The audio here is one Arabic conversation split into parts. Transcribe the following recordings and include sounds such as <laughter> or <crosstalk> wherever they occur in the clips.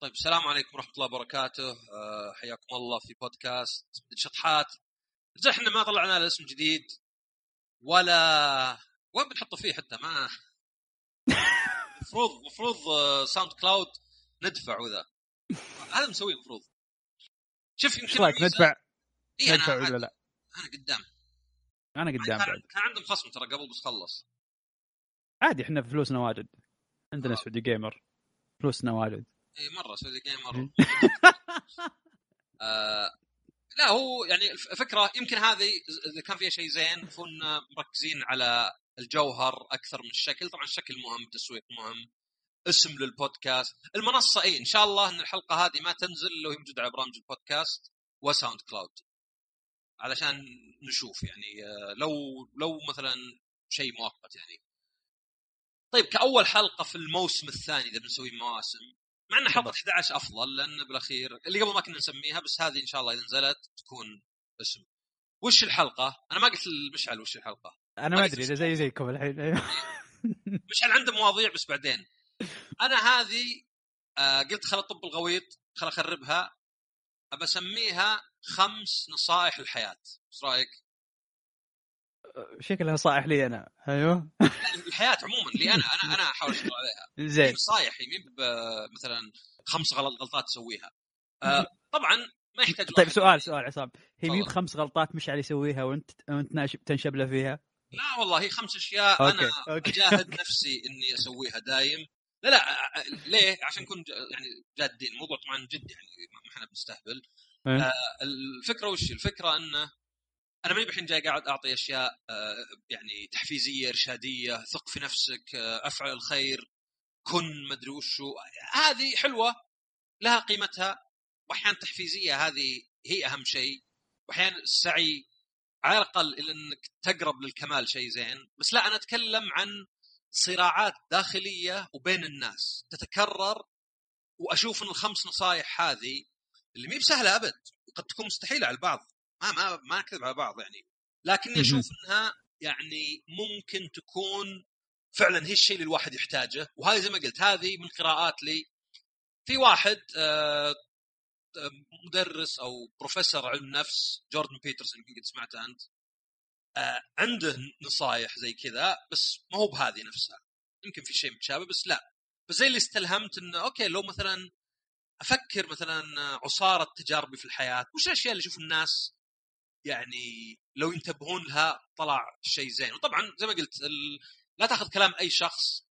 طيب السلام عليكم ورحمة الله وبركاته. أه حياكم الله في بودكاست شطحات رجال إحنا ما طلعنا له اسم جديد ولا وين بنحطه فيه حتى؟ ما <laughs> المفروض المفروض SoundCloud ندفع وذا. هذا مسويه المفروض شوف يمكن إيش رأيك ندفع؟ إيه ندفع ولا لا؟ أنا قدام. أنا قدام كان, بعد. كان عندهم خصم ترى قبل بس خلص. عادي إحنا فلوسنا واجد. عندنا آه. Saudi Gamer. فلوسنا واجد. اي مرة Saudi Gamer <laughs> آه لا هو يعني الف- الفكرة يمكن هذه إذا كان فيها شيء زين كنا مركزين على الجوهر أكثر من الشكل. طبعا الشكل مهم التسويق مهم اسم للبودكاست. المنصة اي إن شاء الله إن الحلقة هذه ما تنزل الا وهي موجودة على برامج البودكاست و SoundCloud علشان نشوف يعني آه، لو لو مثلا شيء مؤقت يعني. طيب كأول حلقة في الموسم الثاني إذا بنسوي مواسم مع ان حلقة 11 أفضل لأن بالأخير اللي قبل ما كنا نسميها بس هذه إن شاء الله إذا نزلت تكون اسم وش الحلقة؟ أنا ما قلت لمشعل وش الحلقة أنا ما أدري. زي زيكم الحين. <laughs> مشعل عنده مواضيع بس بعدين أنا هذه آه قلت خل اطب الغويط خل أخربها أبى أسميها خمس نصائح الحياة إيش رأيك؟ شكلها نصائح لي أنا. أيوه. الحياة عموما اللي أنا أنا أنا أحاول أشتغل عليها. زين. نصائح هي مي ب- مثلا خمس غلط غلطات تسويها آه طبعا ما يحتاج طيب سؤال سؤال عصام. هي مي تفضل. بخمس غلطات مشعل يسويها وانت وأنت تنشب له فيها؟ لا والله هي خمس أشياء okay، أنا okay. أجاهد <laughs> نفسي إني أسويها دايم. لا لا آه، ليه؟ عشان نكون يعني جادين. الموضوع طبعا جد يعني ما إحنا بنستهبل. إيه. آه، الفكرة وش الفكرة إنه أنا ماني الحين جاي قاعد أعطي أشياء آه، يعني تحفيزية إرشادية ثق في نفسك آه، أفعل الخير كن مدري وشو. هذه حلوة لها قيمتها واحيانا تحفيزية هذه هي أهم شيء. واحيانا السعي على الأقل إلى أنك تقرب للكمال شيء زين. بس لا أنا أتكلم عن صراعات داخلية وبين الناس. تتكرر وأشوف إن الخمس نصائح هذه اللي مي بسهلة أبد وقد تكون مستحيلة على البعض. ما ما ما نكذب على بعض يعني. لكني أشوف إنها يعني ممكن تكون فعلا هي الشيء اللي الواحد يحتاجه. وهذه زي ما قلت هذه من قراءات لي. في واحد آه، آه، مدرس أو بروفيسور علم نفس جوردن بيترسون يمكن قد سمعته أنت. آه، عنده نصايح زي كذا بس ما هو بهذه نفسها. يمكن في شيء متشابه بس لا. بس زي اللي استلهمت إنه أوكي لو مثلا أفكر مثلا عصارة تجاربي في الحياة وش الأشياء اللي أشوف الناس يعني لو ينتبهون لها طلع شيء زين. وطبعا زي ما قلت ال... لا تأخذ كلام أي شخص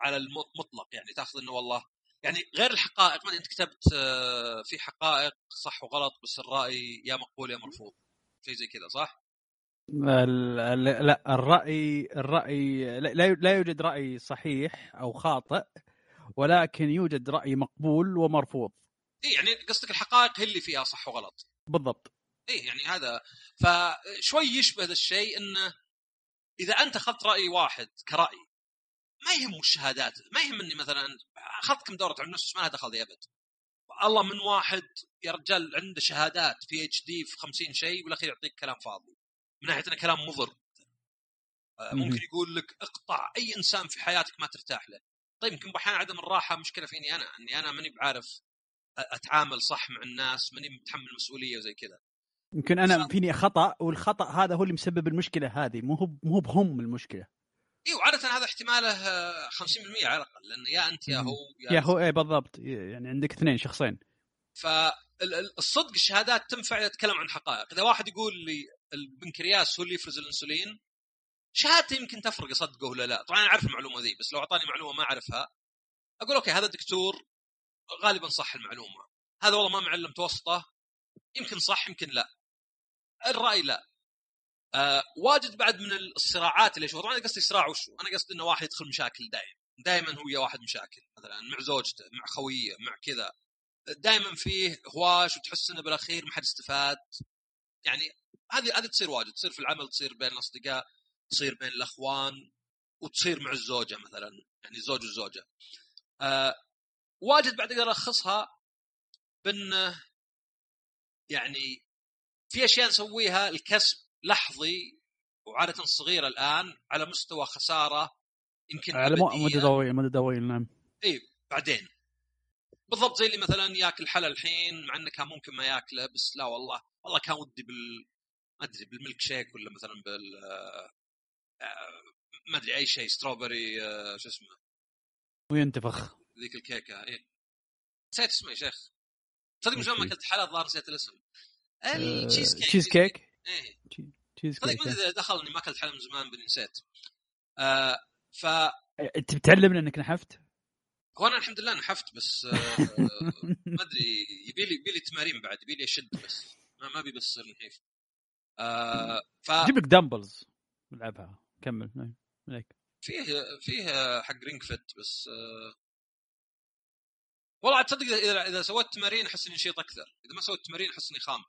على المطلق يعني تأخذ إنه والله يعني غير الحقائق. ما أنت كتبت آه، في حقائق صح وغلط بس الرأي يا مقبول يا مرفوض. شيء زي كذا صح؟ لا الرأي الرأي لا- يوجد رأي صحيح أو خاطئ ولكن يوجد رأي مقبول ومرفوض. اي يعني قصدك الحقائق هي اللي فيها صح وغلط. بالضبط. اي يعني هذا. فشوي يشبه ذا الشيء انه إذا أنت أخذت رأي واحد كرأي ما يهم الشهادات ما يهم إني مثلا أخذت كم دورة علم نفس ما لها دخل أبد. الله من واحد يا رجال عنده شهادات PhD في 50 شيء بالاخير يعطيك كلام فاضي. من ناحية إنه كلام مضر. آه، ممكن. يقول لك اقطع أي إنسان في حياتك ما ترتاح له. طيب يمكن أحيانا عدم الراحة مشكلة فيني أنا إني أنا ماني بعارف أتعامل صح مع الناس ماني متحمل مسؤولية وزي كذا. يمكن أنا. فيني خطأ والخطأ هذا هو اللي مسبب المشكلة هذه. مو هو مو بهم المشكلة. اي وعادة هذا احتماله آه، 50% على الأقل لأن يا أنت يا. هو يا هو إيه بالضبط. يعني عندك اثنين شخصين. فالصدق الشهادات تنفع اذا تتكلم عن حقائق. إذا واحد يقول لي البنكرياس هو اللي يفرز الإنسولين شهادته يمكن تفرق اصدقه ولا لا. طبعا أنا أعرف المعلومة ذي بس لو أعطاني معلومة ما أعرفها أقول أوكي هذا الدكتور غالبا صح المعلومة. هذا والله ما معلم متوسطه يمكن صح يمكن لا. الرأي لا. آه واجد بعد من الصراعات اللي اشوفها طبعا أنا قصدي صراع وشو؟ أنا قصدي إنه واحد يدخل مشاكل دائما دائما هو يا واحد مشاكل. مثلا مع زوجته مع خويه مع كذا. دائما فيه هواش وتحس إنه بالأخير ما حد استفاد. يعني هذه هذه تصير واجد. تصير في العمل تصير بين الأصدقاء تصير بين الأخوان وتصير مع الزوجة مثلا. يعني الزوج والزوجه آه واجد بعد أقدر ألخصها بان يعني في أشياء نسويها الكسب لحظي وعادة صغيرة الآن على مستوى خسارة يمكن على. مدى طويل مدى طويل نعم. اي بعدين. بالضبط زي اللي مثلا ياكل حلا الحين مع إنه كان ممكن ما ياكله بس لا والله. والله كان ودي بال ما أدري بالملك شيك ولا مثلا بال آه، ما أدري أي شيء strawberry آه، شو اسمه؟ وينتفخ. ذيك الكيكة إيه. نسيت اسمه يا شيخ. صدق من ما؟ أكلت حلا الظاهر نسيت الاسم. ال cheesecake cheese cake إيه. تشيز كيك دخل اني ما أكلت حلا من زمان بني نسيت. آه ف أنت بتعلمنا إنك نحفت؟ هو أنا الحمد لله نحفت بس آه ما أدري يبي لي يبي لي تمارين بعد يبي لي أشد بس ما ما أبي بس اصير نحيف. آه ف جيب لك dumbbells نلعبها كمل نعم. عليك. فيه فيه حق Ring Fit بس آه. والله تصدق إذا إذا سويت تمارين أحس إني نشيط أكثر إذا ما سويت تمارين أحس إني خام.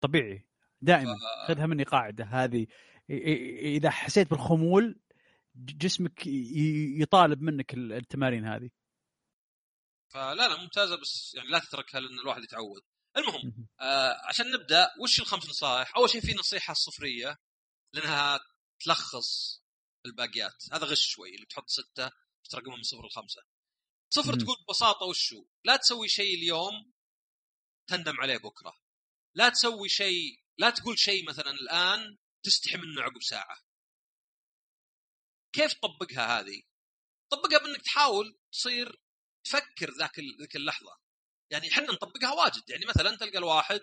طبيعي دائما خذها مني قاعدة هذه إذا حسيت بالخمول جسمك يطالب منك ال- التمارين هذه فلا لا ممتازة بس يعني لا تتركها لأن الواحد يتعود المهم مهم. آه عشان نبدأ وش الخمس نصائح؟ أول شيء في نصيحة صفرية لأنها تلخص الباقيات هذا غش شوي اللي تحط ستة ترقمها من صفر لخمسة صفر. تقول ببساطة وشو؟ لا تسوي شيء اليوم تندم عليه بكرة لا تسوي شيء لا تقول شيء مثلا الآن تستحي منه عقب ساعة. كيف تطبقها هذه؟ طبقها بإنك تحاول تصير تفكر ذاك ال- ذيك اللحظة. يعني إحنا نطبقها واجد. يعني مثلا تلقى الواحد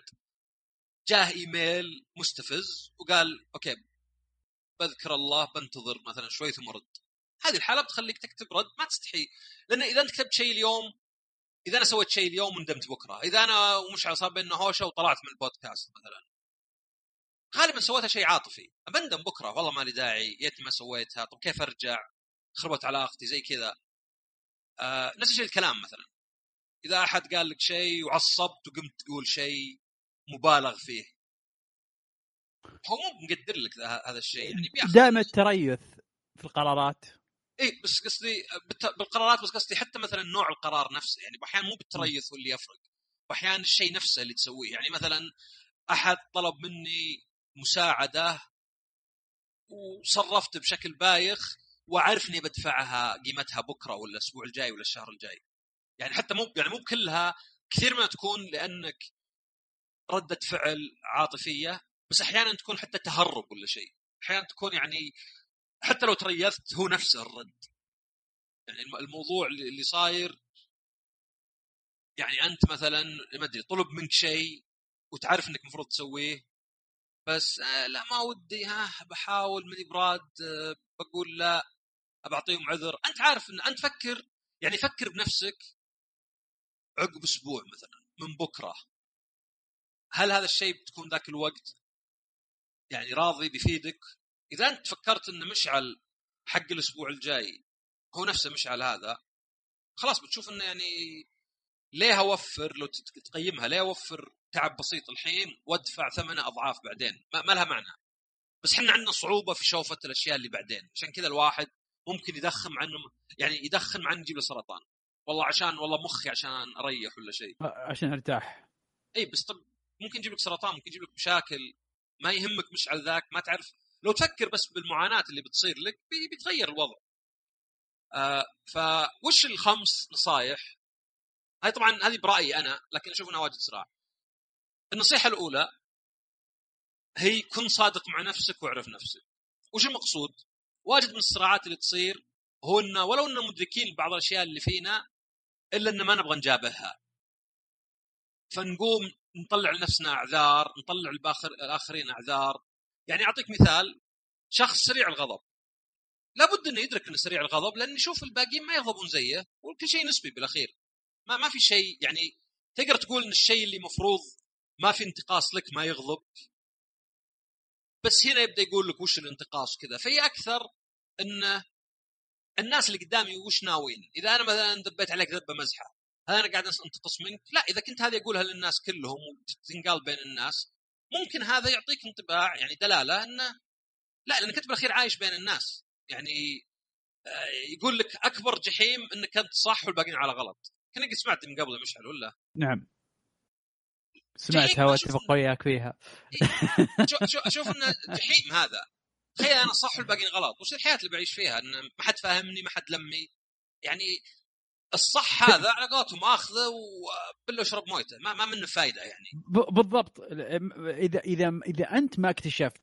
جاه إيميل مستفز وقال أوكي بذكر الله بنتظر مثلا شوي ثم ارد هذه الحالة بتخليك تكتب رد ما تستحي. لأن إذا أنت كتبت شيء اليوم إذا أنا سويت شيء اليوم وندمت بكرة إذا أنا ومشعل صار بيننا هوشة وطلعت من البودكاست مثلا. غالبا سويتها شيء عاطفي بندم بكرة والله ما لي داعي يا ريتني ما سويتها طب كيف أرجع؟ خربت علاقتي زي كذا. آه نفس الشيء الكلام مثلا. إذا أحد قال لك شيء وعصبت وقمت تقول شيء مبالغ فيه. هو مو مقدر لك ذا- هذا الشيء يعني بياخذ دائما التريث في القرارات. اي بس قصدي بالقرارات بس قصدي حتى مثلا نوع القرار نفسه. يعني أحيانا مو بالتريث هو اللي يفرق. واحيانا الشيء نفسه اللي تسويه. يعني مثلا أحد طلب مني مساعدة وصرفت بشكل بايخ واعرف اني بدفعها قيمتها بكرة ولا الأسبوع الجاي ولا الشهر الجاي. يعني حتى مو يعني مو كلها كثير منها تكون لأنك ردة فعل عاطفية بس أحيانا تكون حتى تهرب ولا شيء. أحيانا تكون يعني حتى لو تريثت هو نفسه الرد. يعني الم- الموضوع اللي اللي صاير يعني أنت مثلا ما أدري طلب منك شيء وتعرف إنك المفروض تسويه بس آه لا ما ودي ها بحاول ماني براد آه بقول لا بعطيهم عذر. أنت عارف إن أنت فكر يعني فكر بنفسك عقب أسبوع مثلا من بكرة. هل هذا الشيء بتكون ذاك الوقت؟ يعني راضي بيفيدك؟ إذا أنت فكرت إن مشعل حق الأسبوع الجاي هو نفسه مشعل هذا خلاص بتشوف إنه يعني ليه أوفر؟ لو تقيمها ليه أوفر تعب بسيط الحين وأدفع ثمنه أضعاف بعدين؟ ما, ما لها معنى. بس إحنا عندنا صعوبة في شوفة الأشياء اللي بعدين. عشان كذا الواحد ممكن يدخن مع انه يعني يدخن مع انه يجيب له سرطان والله عشان والله مخي عشان أريح ولا شيء. عشان أرتاح. إي بس طب ممكن يجيب لك سرطان ممكن يجيب لك مشاكل ما يهمك مشعل ذاك ما تعرف لو تفكر بس بالمعاناة اللي بتصير لك بي- بيتغير الوضع. آه فوش الخمس نصايح؟ هاي طبعا هذه برأيي أنا لكن أشوف أنها واجد صراع النصيحة الأولى هي كن صادق مع نفسك واعرف نفسك. وش المقصود؟ واجد من الصراعات اللي تصير هو انه ولو اننا مدركين بعض الأشياء اللي فينا إلا إن ما نبغى نجابهها. فنقوم نطلع لنفسنا أعذار نطلع للآخر الآخرين أعذار يعني أعطيك مثال شخص سريع الغضب. لابد إنه يدرك إنه سريع الغضب لأن يشوف الباقيين ما يغضبون زيه وكل شيء نسبي بالأخير. ما ما في شيء يعني تقدر تقول إن الشيء اللي مفروض ما في انتقاص لك ما يغضبك بس هنا يبدأ يقول لك وش الانتقاص كذا. فهي أكثر انه الناس اللي قدامي وش ناويين؟ إذا أنا مثلا دبيت عليك ذبة مزحة هل أنا قاعد أنتقص منك؟ لا إذا كنت هذه اقولها للناس كلهم وتنقال بين الناس ممكن هذا يعطيك انطباع يعني دلالة إنه لا لانك انت بالاخير عايش بين الناس. يعني آه، يقول لك أكبر جحيم انك انت صح والباقيين على غلط. كنا قد سمعت من قبل مشعل ولا؟ نعم. سمعتها واتفق وياك فيها. شو شو أشوف إنه جحيم هذا. تخيل أنا صح والباقيين غلط. وش الحياة اللي بعيش فيها؟ إن ما حد فاهمني ما حد لمي يعني الصح هذا على قولتهم آخذه وبله اشرب مويته. ما, ما منه فايدة يعني. ب- بالضبط. اذا اذا إذا أنت ما اكتشفت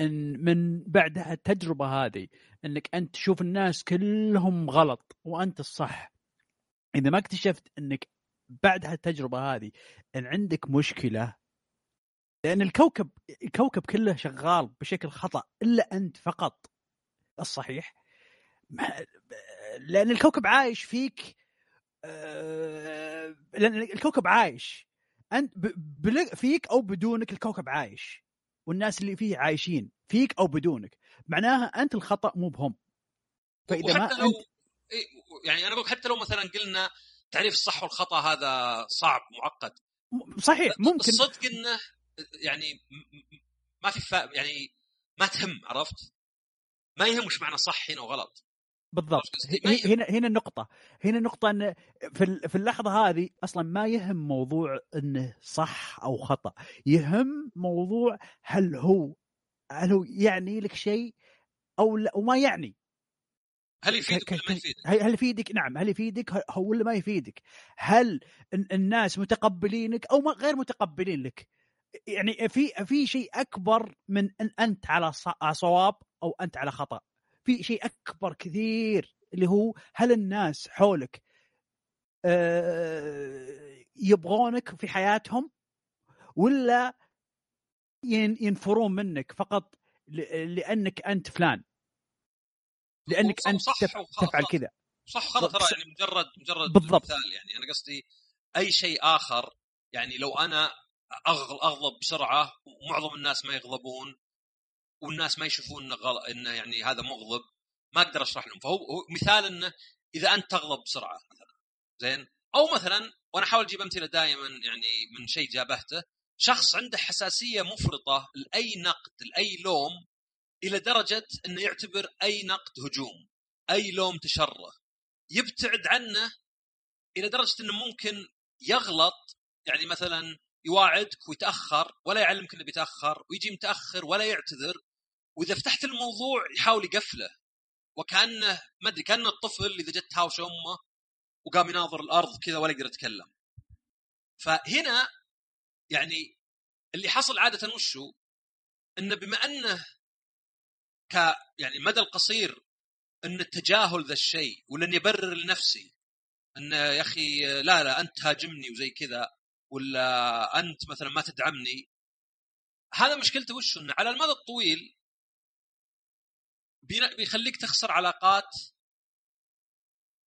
إن من بعد التجربة هذه إنك أنت تشوف الناس كلهم غلط وأنت الصح إذا ما اكتشفت إنك بعد هالتجربه هذه إن عندك مشكلة لأن الكوكب الكوكب كله شغال بشكل خطأ إلا أنت فقط. الصحيح؟ لأن الكوكب عايش فيك آه، لأن الكوكب عايش. أنت فيك أو بدونك الكوكب عايش والناس اللي فيه عايشين فيك أو بدونك. معناها أنت الخطأ مو بهم. فإذا ما لو أنت يعني أنا أقول حتى لو مثلا قلنا تعريف الصح والخطأ هذا صعب معقد. صحيح ممكن. الصدق إنه يعني ما في فا يعني ما تهم عرفت؟ ما يهم وش معنى صح هنا وغلط. بالضبط هنا هنا النقطة هنا النقطة إن في في اللحظة هذه أصلا ما يهم موضوع إنه صح أو خطأ يهم موضوع هل هو هل هو يعني لك شيء أو لا وما يعني هل يفيدك ولا ما يفيدك؟ هل يفيدك؟ نعم، هل يفيدك هو ولا ما يفيدك؟ هل الناس متقبلينك أو غير متقبلين لك؟ يعني في في شيء أكبر من إن أنت على صواب أو أنت على خطأ. في شيء أكبر كثير اللي هو هل الناس حولك آه، يبغونك في حياتهم ولا ينفرون منك فقط لأنك أنت فلان؟ لأنك أنت صح تفعل كذا. صح خطا ترى يعني مجرد مجرد بالضبط. مثال يعني. أنا قصدي أي شيء آخر يعني لو أنا أغضب بسرعة ومعظم الناس ما يغضبون والناس ما يشوفون انه غلط انه يعني هذا مغضب ما أقدر أشرح لهم. فهو هو مثال إنه إذا أنت تغضب بسرعة مثلا زين؟ أو مثلا وأنا أحاول أجيب أمثلة دائما يعني من شيء جابهته شخص عنده حساسية مفرطة لأي نقد لأي لوم إلى درجة إنه يعتبر أي نقد هجوم أي لوم تشره. يبتعد عنه إلى درجة إنه ممكن يغلط يعني مثلا يواعدك ويتأخر ولا يعلمك إنه بيتأخر ويجي متأخر ولا يعتذر وإذا فتحت الموضوع يحاول يقفله. وكأنه ما أدري كانه الطفل إذا جت هاوش أمه وقام يناظر الأرض كذا ولا يقدر يتكلم. فهنا يعني اللي حصل عادة وشو إنه بما إنه ك يعني المدى القصير إن التجاهل ذا الشيء ولا اني ابرر لنفسي إنه يا أخي لا لا أنت هاجمني وزي كذا. ولا أنت مثلا ما تدعمني هذا مشكلته وش إنه على المدى الطويل بيخليك تخسر علاقات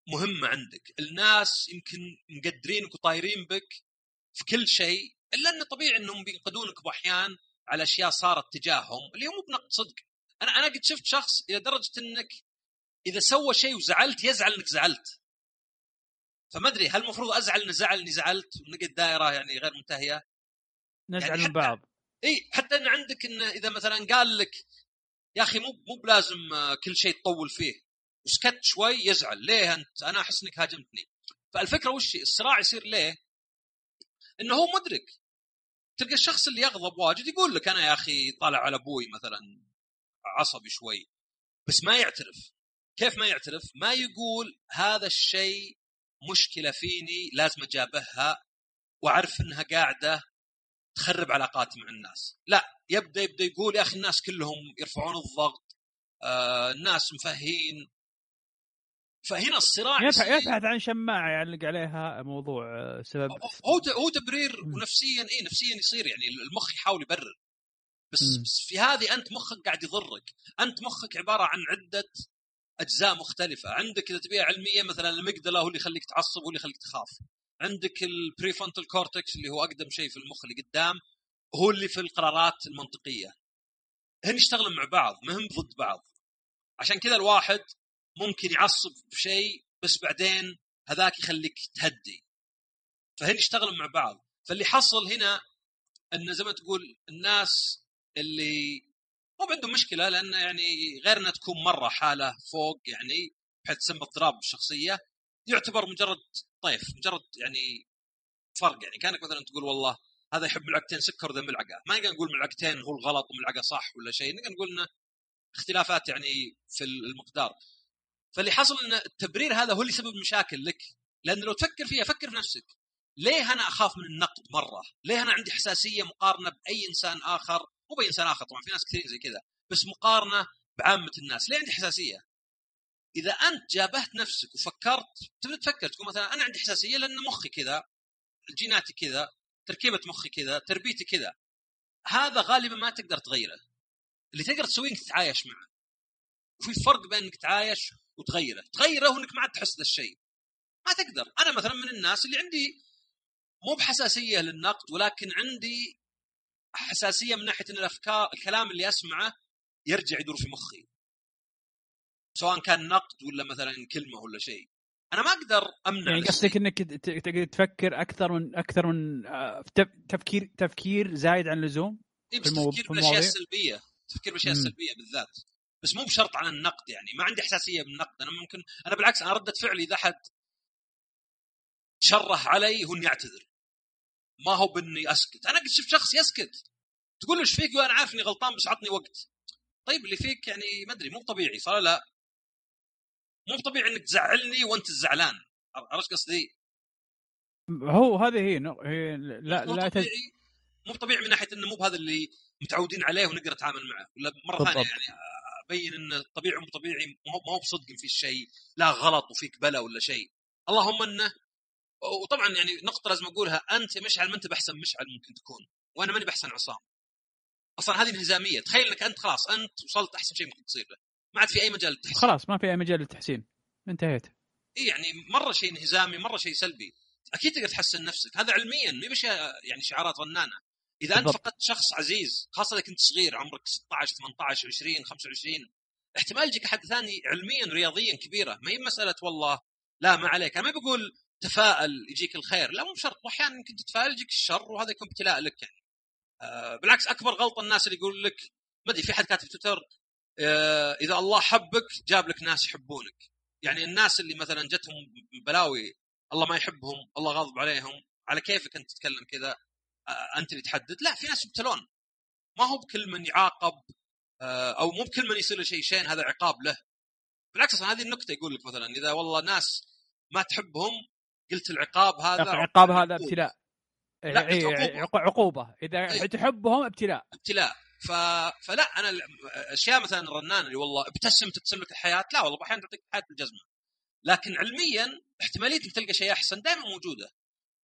مهمة عندك. الناس يمكن مقدرينك وطايرين بك في كل شيء إلا إنه طبيعي إنهم بينقدونك باحيان على أشياء صارت تجاههم اللي هو مو بنقد صدق. أنا أنا قد شفت شخص إلى درجة إنك إذا سوى شيء وزعلت يزعل إنك زعلت. فما أدري هل المفروض أزعل انه زعل إني زعلت ونقعد دائرة يعني غير منتهية؟ نزعل يعني من بعض. إي حتى إن عندك انه إذا مثلا قال لك يا أخي مو مو بلازم آه، كل شيء تطول فيه وسكت شوي يزعل ليه أنت؟ أنا أحس إنك هاجمتني. فالفكرة وش الصراع يصير ليه؟ إنه هو مدرك. تلقى الشخص اللي يغضب واجد يقول لك أنا يا أخي طالع على أبوي مثلا عصبي شوي. بس ما يعترف. كيف ما يعترف؟ ما يقول هذا الشيء مشكلة فيني لازم أجابهها وأعرف إنها قاعدة تخرب علاقاتي مع الناس. لا يبدا يبدأ يقول يا أخي الناس كلهم يرفعون الضغط آه الناس مفهين. فهنا الصراع يبحث عن شماعة يعلق عليها موضوع آه، سبب هو هو تبرير ونفسيا اي نفسيا يصير يعني المخ يحاول يبرر. بس, بس في هذه أنت مخك قاعد يضرك. أنت مخك عبارة عن عدة أجزاء مختلفة. عندك إذا تبيها علمية مثلا المقدلة هو اللي يخليك تعصب هو اللي يخليك تخاف. عندك ال prefrontal cortex اللي هو أقدم شيء في المخ اللي قدام هو اللي في القرارات المنطقية. هن يشتغلون مع بعض ما هم ضد بعض. عشان كذا الواحد ممكن يعصب بشيء بس بعدين هذاك يخليك تهدي. فهن يشتغلون مع بعض. فاللي حصل هنا إن زي ما تقول الناس اللي مو عندهم مشكلة لأن يعني غير انها تكون مرة حالة فوق يعني بحيث تسمى اضطراب بالشخصية يعتبر مجرد طيف مجرد يعني فرق. يعني كانك مثلا تقول والله هذا يحب ملعقتين سكر وذا ملعقة. ما نقدر نقول ملعقتين هو الغلط وملعقة صح ولا شيء نقدر نقول إنه اختلافات يعني في المقدار. فاللي حصل إن التبرير هذا هو اللي سبب مشاكل لك. لأن لو تفكر فيها فكر في نفسك. ليه أنا أخاف من النقد مرة؟ ليه أنا عندي حساسية مقارنة بأي إنسان آخر؟ مو باي انسان اخر طبعا في ناس كثير زي كذا بس مقارنة بعامة الناس، ليه عندي حساسية؟ إذا أنت جابهت نفسك وفكرت تبدا تفكر تقول مثلا أنا عندي حساسية لأن مخي كذا جيناتي كذا تركيبة مخي كذا تربيتي كذا. هذا غالبا ما تقدر تغيره. اللي تقدر تسويه إنك تتعايش معه. وفي فرق بين إنك تعايش وتغيره. تغيره وإنك ما عاد تحس ذا الشيء. ما تقدر. أنا مثلا من الناس اللي عندي مو بحساسية للنقد ولكن عندي حساسيه من ناحية إن الافكار الكلام اللي أسمعه يرجع يدور في مخي. سواء كان نقد ولا مثلا كلمة ولا شيء. أنا ما أقدر أمنع يعني قصدك إنك تقدر تفكر أكثر من أكثر من آه، تفكير تفكير زايد عن اللزوم إيه بس تفكير بالاشياء السلبيه تفكير بالاشياء السلبيه بالذات. بس مو بشرط عن النقد يعني. ما عندي حساسيه بالنقد. أنا ممكن أنا بالعكس أنا ردة فعلي إذا احد شره علي هو إني أعتذر. ما هو بإني أسكت. أنا قد شفت شخص يسكت. تقول له إيش فيك؟ وأنا عارف إني غلطان بس عطني وقت. طيب اللي فيك يعني ما أدري مو طبيعي. صار لا. مو طبيعي إنك تزعلني وأنت الزعلان عرفت قصدي؟ هو هذه هي هي لا مو لا طبيعي. مو طبيعي من ناحية إنه مو بهذا اللي متعودين عليه ونقدر نتعامل معه. ولا مرة ثانية يعني أبين انه طبيعي مو طبيعي ما هو بصدق في شيء لا غلط وفيك بلا ولا شيء. اللهم إنه وطبعا يعني نقطة لازم أقولها أنت مشعل ما أنت باحسن مشعل ممكن تكون وأنا ماني باحسن عصام. أصلا هذه انهزاميه تخيل إنك أنت خلاص أنت وصلت أحسن شيء ممكن تصير له. ما عاد في أي مجال للتحسين. خلاص ما في أي مجال للتحسين. انتهيت. اي يعني مرة شيء انهزامي مرة شيء سلبي. أكيد تقدر تحسن نفسك. هذا علميا ما يعني شعارات رنانه إذا أنت فقدت شخص عزيز خاصة إذا كنت صغير عمرك 16 18 20 25 احتمال يجيك أحد ثاني علميا رياضيا كبيرة. ما هي مسألة والله لا ما عليك. أنا ما بقول تفائل يجيك الخير. لا مو بشرط. واحيانا يمكن تتفائل يجيك الشر وهذا يكون ابتلاء لك يعني. آه بالعكس أكبر غلطة الناس اللي يقول لك ما أدري في حد كاتب تويتر آه إذا الله حبك جاب لك ناس يحبونك. يعني الناس اللي مثلا جتهم بلاوي الله ما يحبهم الله غاضب عليهم على كيفك أنت تتكلم كذا آه أنت اللي تحدد. لا في ناس يبتلون. ما هو بكل من يعاقب آه أو مو بكل من يصير له شيء شين هذا عقاب له. بالعكس أصلا هذه النكتة يقول لك مثلا إذا والله ناس ما تحبهم قلت العقاب هذا العقاب هذا ابتلاء. لا إيه عقوبة. عقوبة. إذا إيه؟ تحبهم ابتلاء. ابتلاء. ف... فلا أنا أشياء مثلا الرنان اللي والله ابتسم تبتسم لك الحياة. لا والله أحيانا تعطيك حياة الجزمه لكن علميا احتمالية انك تلقى شيء أحسن دائما موجودة.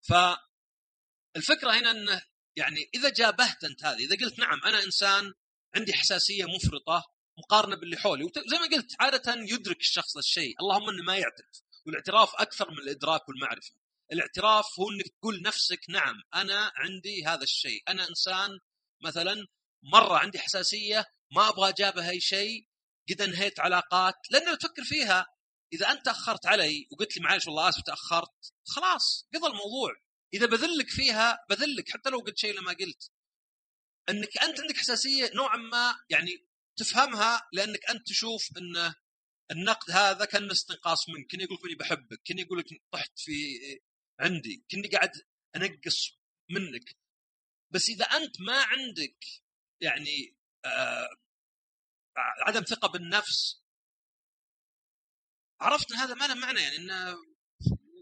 فالفكرة هنا إنه يعني إذا جابهت أنت هذه إذا قلت نعم أنا إنسان عندي حساسية مفرطة مقارنة باللي حولي وزي ما قلت عادة يدرك الشخص الشيء. اللهم انه ما يعترف. والاعتراف أكثر من الإدراك والمعرفة. الاعتراف هو إنك تقول نفسك نعم أنا عندي هذا الشيء أنا إنسان مثلا مرة عندي حساسية ما أبغى أجابه أي شيء قد أنهيت علاقات لأن لو تفكر فيها. إذا أنت تأخرت علي وقلت لي معلش والله آسف تأخرت خلاص قضى الموضوع. إذا بذلك فيها بذلك حتى لو قلت شيء لما قلت. إنك أنت عندك حساسية نوعا ما يعني تفهمها لأنك أنت تشوف إنه النقد هذا كان استنقاص منك. كني يقول أني بحبك. كني يقول لك طحت في عندي. كني قاعد أنقص منك. بس إذا أنت ما عندك يعني آه عدم ثقة بالنفس عرفت إن هذا ما له معنى. يعني إنه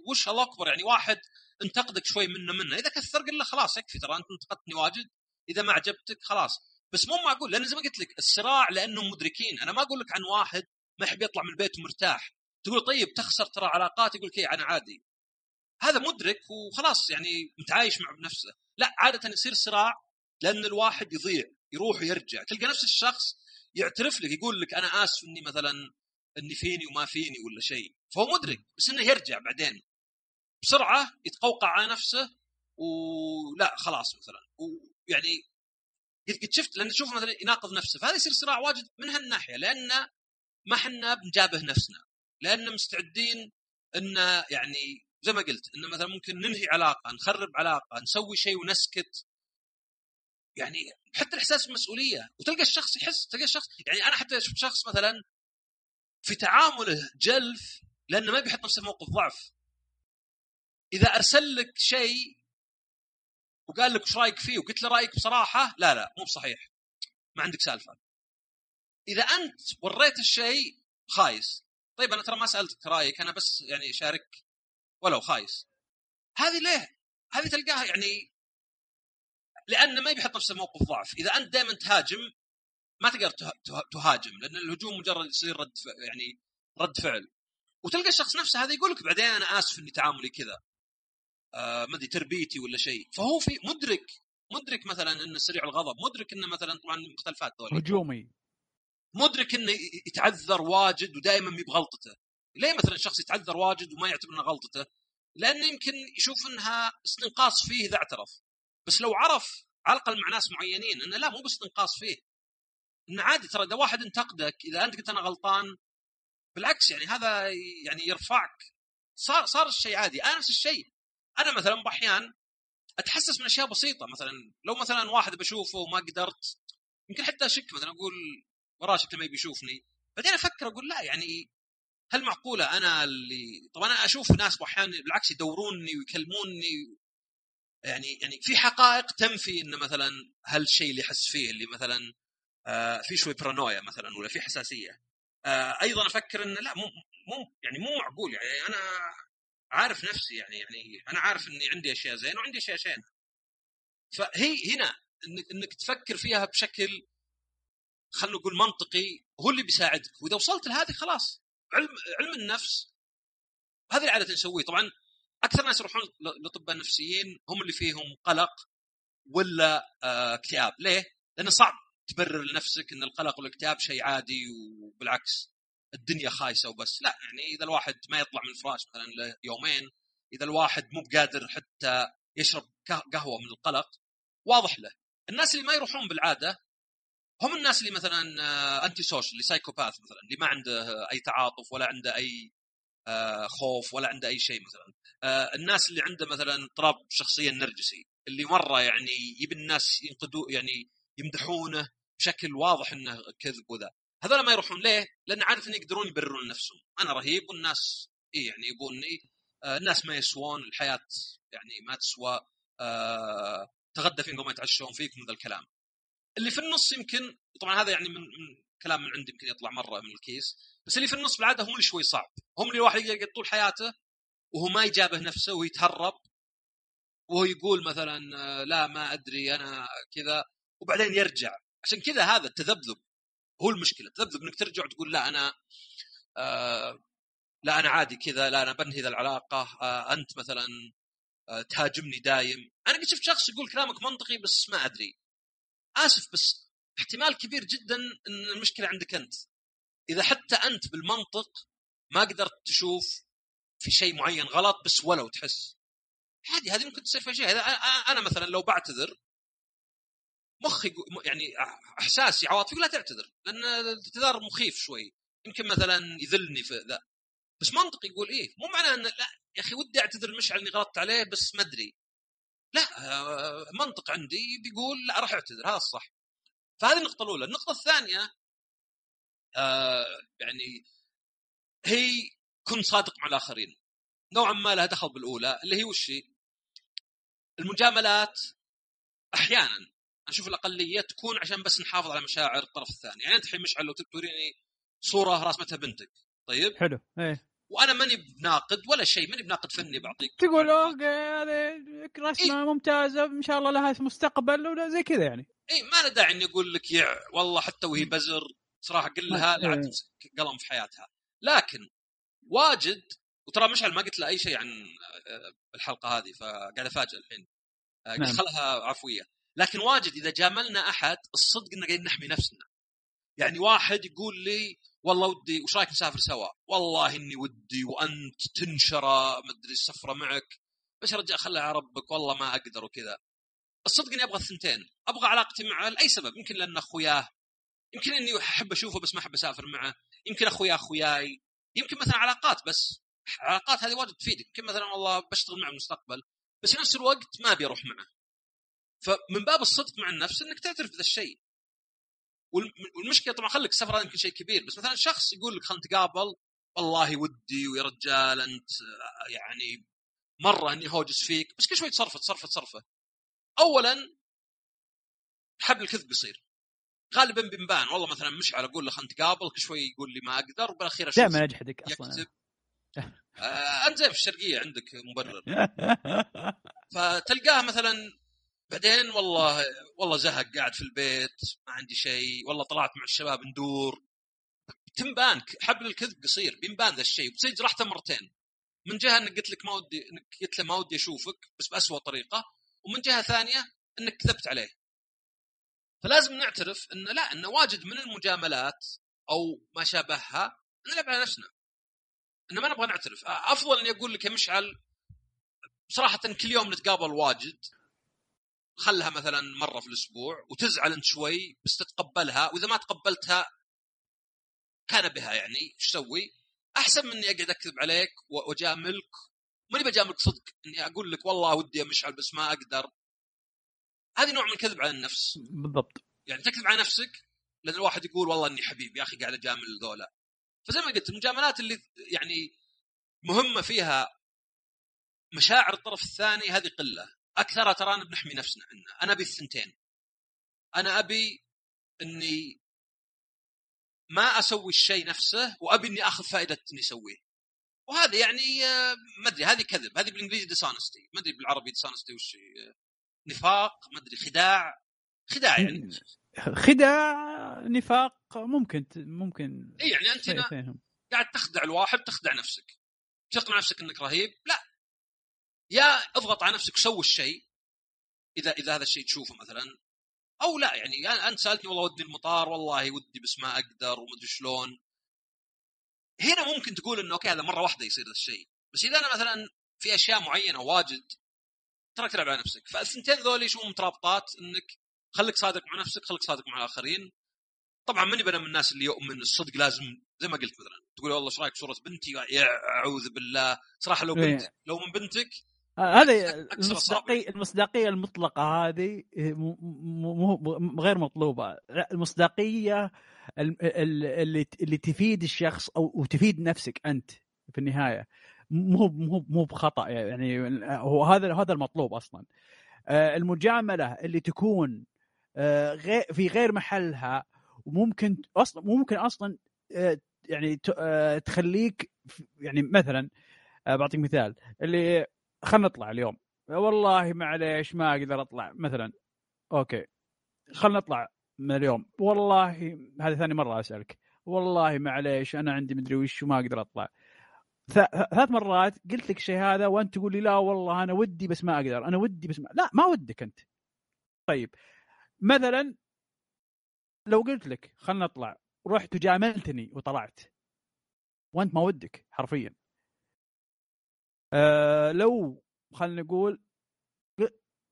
وش الله اكبر يعني واحد انتقدك شوي منه منه. إذا كثر قل له خلاص يكفي ترى أنت انتقدتني واجد. إذا ما عجبتك خلاص. بس مو معقول. لأن زي ما قلت لك الصراع لأنهم مدركين. أنا ما أقول لك عن واحد ما يحب يطلع من البيت مرتاح. تقول طيب تخسر ترى علاقات يقول لك أنا عادي. هذا مدرك وخلاص يعني متعايش مع نفسه. لا عادة يصير صراع لأن الواحد يضيع يروح ويرجع. تلقى نفس الشخص يعترف لك يقول لك أنا آسف إني مثلا إني فيني وما فيني ولا شيء. فهو مدرك بس إنه يرجع بعدين. بسرعة يتقوقع على نفسه ولا خلاص مثلا. ويعني قد شفت لأن تشوف مثلا يناقض نفسه. فهذا يصير صراع واجد من هالناحية لأن ما حنا بنجابه نفسنا. لأن مستعدين إن يعني زي ما قلت انه مثلا ممكن ننهي علاقة نخرب علاقة نسوي شيء ونسكت. يعني حتى الإحساس بالمسؤولية. وتلقى الشخص يحس تلقى الشخص يعني أنا حتى شفت شخص مثلا في تعامله جلف لأنه ما بيحط نفسه في موقف ضعف. إذا أرسل لك شيء وقال لك وش رأيك فيه وقلت له رأيك بصراحة لا لا مو بصحيح. ما عندك سالفة. إذا أنت وريت الشيء خايس. طيب أنا ترى ما سألتك رأيك أنا بس يعني شارك ولو خايس. هذه ليه؟ هذه تلقاها يعني لأنه ما بيحط نفسه موقف ضعف. إذا أنت دائما تهاجم ما تقدر تهاجم لأن الهجوم مجرد يصير رد يعني رد فعل. وتلقى الشخص نفسه هذا يقول لك بعدين أنا آسف إني تعاملي كذا. آه ما أدري تربيتي ولا شيء. فهو في مدرك مدرك مثلا إنه سريع الغضب مدرك إنه مثلا طبعا مختلفات هجومي. مدرك إنه يتعذر واجد ودائما مي بغلطته ليه مثلا شخص يتعذر واجد وما يعتبر إنها غلطته؟ لأنه يمكن يشوف إنها استنقاص فيه إذا اعترف. بس لو عرف على الأقل مع ناس معينين إنه لا مو باستنقاص فيه. انه عادي ترى إذا واحد انتقدك إذا أنت قلت أنا غلطان بالعكس يعني هذا يعني يرفعك. صار صار الشيء عادي. أنا نفس الشيء. أنا مثلا بأحيان أتحسس من أشياء بسيطة. مثلا لو مثلا واحد بشوفه وما قدرت يمكن حتى أشك مثلا أقول وراه شكله ما يبي يشوفني. بعدين أفكر أقول لا يعني هل معقولة أنا اللي طبعا أنا أشوف ناس أحيانا بالعكس يدوروني ويكلموني؟ يعني يعني في حقائق تنفي إن مثلا هالشيء اللي يحس فيه اللي مثلا آه في شوي برانويا مثلا ولا في حساسية. آه أيضا أفكر انه لا مو مو يعني مو معقول يعني أنا عارف نفسي يعني يعني أنا عارف إني عندي أشياء زين وعندي أشياء شين فهي هنا انك إنك تفكر فيها بشكل خلينا نقول منطقي هو اللي بيساعدك. وإذا وصلت لهذه خلاص. علم علم النفس. هذا اللي عاده نسويه طبعا أكثر ناس يروحون لاطباء نفسيين هم اللي فيهم قلق ولا آه، اكتئاب. ليه؟ لأنه صعب تبرر لنفسك إن القلق والاكتئاب شيء عادي وبالعكس الدنيا خايسة وبس. لا يعني إذا الواحد ما يطلع من الفراش مثلا ليومين إذا الواحد مو بقادر حتى يشرب قهوة من القلق واضح له. الناس اللي ما يروحون بالعادة هم الناس اللي مثلا antisocial اللي psychopath مثلا اللي ما عنده أي تعاطف ولا عنده أي آه، خوف ولا عنده أي شيء مثلا. آه، الناس اللي عنده مثلا اضطراب شخصيه نرجسي اللي مرة يعني يبي الناس ينقدوا يعني يمدحونه بشكل واضح إنه كذب وذا. هذول ما يروحون ليه؟ لأن عاده يقدرون يبررون نفسهم. أنا رهيب والناس إيه يعني يبوني آه الناس ما يسوون الحياة يعني ما تسوى آه تغدى قبل ما يتعشون فيك من ذا الكلام. اللي في النص يمكن طبعا هذا يعني من, من كلام من عندي يمكن يطلع مرة من الكيس بس اللي في النص بالعاده هم اللي شوي صعب. هم اللي الواحد يقدر طول حياته وهو ما يجابه نفسه ويتهرب وهو يقول مثلا آه، لا ما أدري أنا كذا وبعدين يرجع. عشان كذا هذا التذبذب هو المشكلة. التذبذب إنك ترجع وتقول لا أنا آه لا أنا عادي كذا لا أنا بنهي ذا العلاقة آه أنت مثلا آه تهاجمني دايم. أنا قد شفت شخص يقول كلامك منطقي بس ما أدري. آسف بس احتمال كبير جدا إن المشكلة عندك أنت. إذا حتى أنت بالمنطق ما قدرت تشوف في شيء معين غلط بس ولو تحس. عادي هذه ممكن تصير في شيء. أنا مثلا لو بعتذر مخي يعني إحساسي عواطفي لا تعتذر لأن الاعتذار مخيف شوي. يمكن مثلا يذلني في ذا. بس منطقي يقول إيه مو معناه إن لا يا أخي ودي أعتذر المشعل إني غلطت عليه بس ما أدري. لا آه، منطق عندي بيقول لا راح اعتذر هذا الصح. فهذه النقطة الأولى. النقطة الثانية آه يعني هي كن صادق مع الآخرين. نوعا ما لها دخل بالأولى اللي هي وش المجاملات أحيانا. أشوف الأقلية تكون عشان بس نحافظ على مشاعر الطرف الثاني. يعني أنت الحين مشعل لو توريني صورة راسمتها بنتك. طيب؟ حلو. إيه. وأنا ماني بناقد ولا شيء ماني بناقد فني بعطيك تقول أوكي هذه رسمه إيه؟ ممتازة إن شاء الله لها مستقبل ولا زي كذا يعني اي ما له داعي إني أقول لك يع والله حتى وهي بزر صراحة قل لها لا إيه. قلم في حياتها لكن واجد وترى مشعل ما قلت له أي شيء عن آه، الحلقة هذه فقاعد افاجئ الحين آه، نعم. خلها عفوية لكن واجد إذا جاملنا أحد الصدق إنه قاعدين نحمي نفسنا يعني واحد يقول لي والله ودي وش رايك نسافر سوا؟ والله إني ودي وأنت تنشره مدري السفرة معك. بس يا رجال خلها على ربك والله ما أقدر وكذا. الصدق إني أبغى الثنتين أبغى علاقتي معه لاي سبب؟ يمكن لأن أخوياه يمكن إني أحب أشوفه بس ما أحب أسافر معه. يمكن أخويا أخوياي يمكن مثلا علاقات بس. علاقات هذه واجد تفيدك يمكن مثلا والله بشتغل معه المستقبل بس في نفس الوقت ما أبي أروح معه. فمن باب الصدق مع النفس إنك تعترف بهذا الشيء. والمشكلة طبعا خليك السفر هذا يمكن شيء كبير بس مثلا شخص يقول لك خلينا نتقابل والله ودي ويا رجال أنت يعني مرة إني هوجس فيك بس كل شوي تصرفه تصرفه تصرفه. اولا حبل الكذب بيصير. غالبا بنبان والله مثلا مشعل أقول له خلينا نتقابل كل شوي يقول لي ما أقدر بالاخير أشوف دائما أجحدك أصلا. يكتب. آه أنت زي في الشرقية عندك مبرر. <laughs> فتلقاه مثلا بعدين والله والله زهق قاعد في البيت ما عندي شيء والله طلعت مع الشباب ندور. تنبان حبل الكذب قصير بينبان ذا الشيء. وتصير جرحته مرتين. من جهة إنك قلت لك ما ودي إنك قلت له ما ودي أشوفك بس باسوء طريقة. ومن جهة ثانية إنك كذبت عليه. فلازم نعترف إنه لا إنه واجد من المجاملات أو ما شابهها نلعب على نفسنا. إنه ما نبغى نعترف. أفضل إني أقول لك يا مشعل صراحة كل يوم نتقابل واجد. خلها مثلا مرة في الأسبوع وتزعل أنت شوي بس تتقبلها وإذا ما تقبلتها كان بها يعني إيش أسوي؟ أحسن من إني أقعد أكذب عليك وأجاملك. ماني بجاملك صدق إني أقول لك والله ودي مشعل بس ما أقدر. هذه نوع من الكذب على النفس. بالضبط. يعني تكذب على نفسك لأن الواحد يقول والله إني حبيب يا أخي قاعد أجامل ذولا. فزي ما قلت المجاملات اللي يعني مهمة فيها مشاعر الطرف الثاني هذه قلة. اكثرها ترانا بنحمي نفسنا عنها أنا أبي الثنتين. أنا أبي إني ما أسوي الشيء نفسه وأبي إني آخذ فائدة إني أسويه. وهذا يعني آه، ما أدري هذه كذب. هذه بالإنجليزي dishonesty ما أدري بالعربي dishonesty وش نفاق ما أدري خداع. خداع يعني. خداع نفاق ممكن ممكن اي يعني أنت قاعد تخدع الواحد تخدع نفسك. تقنع نفسك إنك رهيب. لا. يا اضغط على نفسك وسوي الشيء إذا إذا هذا الشيء تشوفه مثلا أو لا يعني أنت سألتني والله ودي المطار والله ودي بس ما أقدر ومدري شلون. هنا ممكن تقول إنه okay هذا مرة واحدة يصير ذا الشيء. بس إذا أنا مثلا في أشياء معينة واجد ترى تلعب على نفسك. فالثنتين ذولي شو مترابطات إنك خليك صادق مع نفسك خليك صادق مع الآخرين. طبعا ماني أنا من الناس اللي يؤمن الصدق لازم زي ما قلت مثلا. تقول والله إيش رأيك صورة بنتي؟ يا أعوذ بالله. صراحة لو إيه. بنت لو من بنتك هذه المصداقيه المصداقية المطلقة هذه مو غير مطلوبة. المصداقية اللي اللي تفيد الشخص أو وتفيد نفسك أنت في النهاية. مو مو مو بخطأ يعني. هو هذا هذا المطلوب أصلا. آه، المجاملة اللي تكون آه، في غير محلها وممكن أصلا ممكن أصلا آه، يعني تخليك يعني مثلا بعطيك مثال اللي خلينا نطلع اليوم. والله معليش ما أقدر أطلع مثلا. أوكي. خلينا نطلع من اليوم. والله هذه ثاني مرة أسألك. والله معليش أنا عندي مدري وش وما أقدر أطلع. ثلاث مرات قلت لك الشيء هذا وأنت تقول لي لا والله أنا ودي بس ما أقدر أنا ودي بس ما لا ما ودك أنت. طيب. مثلا لو قلت لك خلنا نطلع رحت وجاملتني وطلعت. وأنت ما ودك حرفيا. أه لو خلينا نقول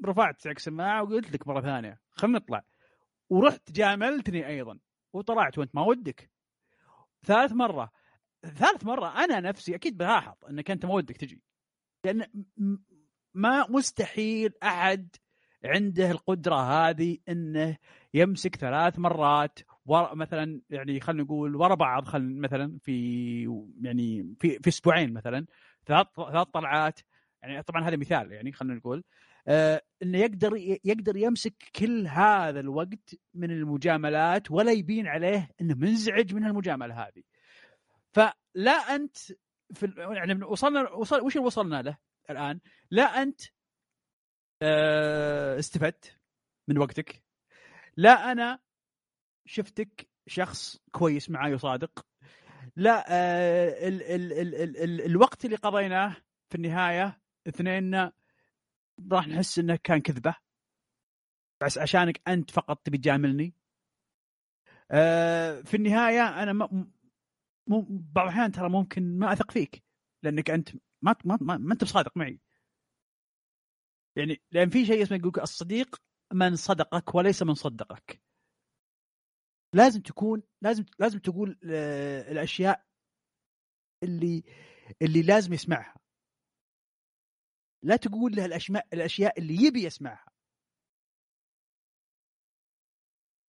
رفعت سعك سماعه وقلت لك مرة ثانية خلينا نطلع. ورحت جاملتني أيضا وطلعت وأنت ما ودك. ثالث مرة ثالث مرة أنا نفسي أكيد بلاحظ إنك أنت ما ودك تجي. لأن ما مستحيل أحد عنده القدرة هذه إنه يمسك ثلاث مرات ورا مثلا يعني خلينا نقول ورا بعض مثلا في يعني في في أسبوعين مثلا ثلاث ثلاث طلعات. يعني طبعا هذا مثال يعني خلينا نقول. آه إنه يقدر يقدر يمسك كل هذا الوقت من المجاملات ولا يبين عليه إنه منزعج من المجاملة هذه. فلا أنت في يعني وصلنا وصل وش اللي وصلنا له الآن؟ لا أنت آه، استفدت من وقتك. لا أنا شفتك شخص كويس معي وصادق. لا آه، ال ال ال ال ال الوقت اللي قضيناه في النهاية اثنيننا راح نحس إنه كان كذبة. بس عشانك أنت فقط تبي تجاملني. آه، في النهاية أنا مو بعض الأحيان ترى ممكن ما أثق فيك لأنك أنت ما ما, ما, ما أنت بصادق معي. يعني لأن في شيء اسمه يقول الصديق من صدقك وليس من صدقك. لازم تكون لازم لازم تقول آه، الأشياء اللي اللي لازم يسمعها. لا تقول له الاشياء الأشياء اللي يبي يسمعها.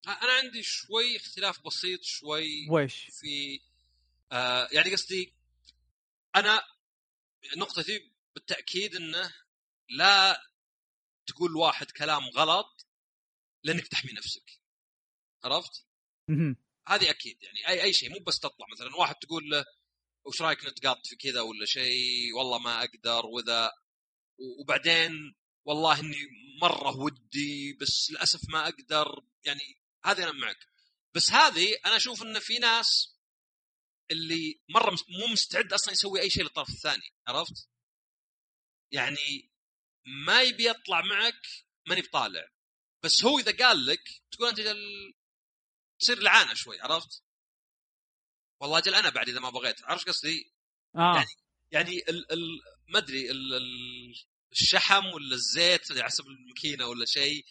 أنا عندي شوي اختلاف بسيط شوي وش في آه يعني قصدي أنا نقطتي بالتأكيد إنه لا تقول واحد كلام غلط لأنك تحمي نفسك. عرفت؟ هذه أكيد يعني أي أي شيء مو بس تطلع مثلا واحد تقول له وش رأيك نتقاط في كذا ولا شيء؟ والله ما أقدر وذا. وبعدين والله إني مرة ودي بس للأسف ما أقدر. يعني هذه أنا معك. بس هذه أنا أشوف إن في ناس اللي مرة مو مستعد أصلا يسوي أي شيء للطرف الثاني. عرفت؟ يعني ما يبي يطلع معك ماني بطالع. بس هو إذا قال لك تقول أنت تصير لعانة شوي عرفت؟ والله أجل أنا بعد إذا ما بغيت عرفت قصدي؟ آه يعني- يعني ال ال ما أدري ال ال الشحم ولا الزيت على حسب الماكينة ولا شيء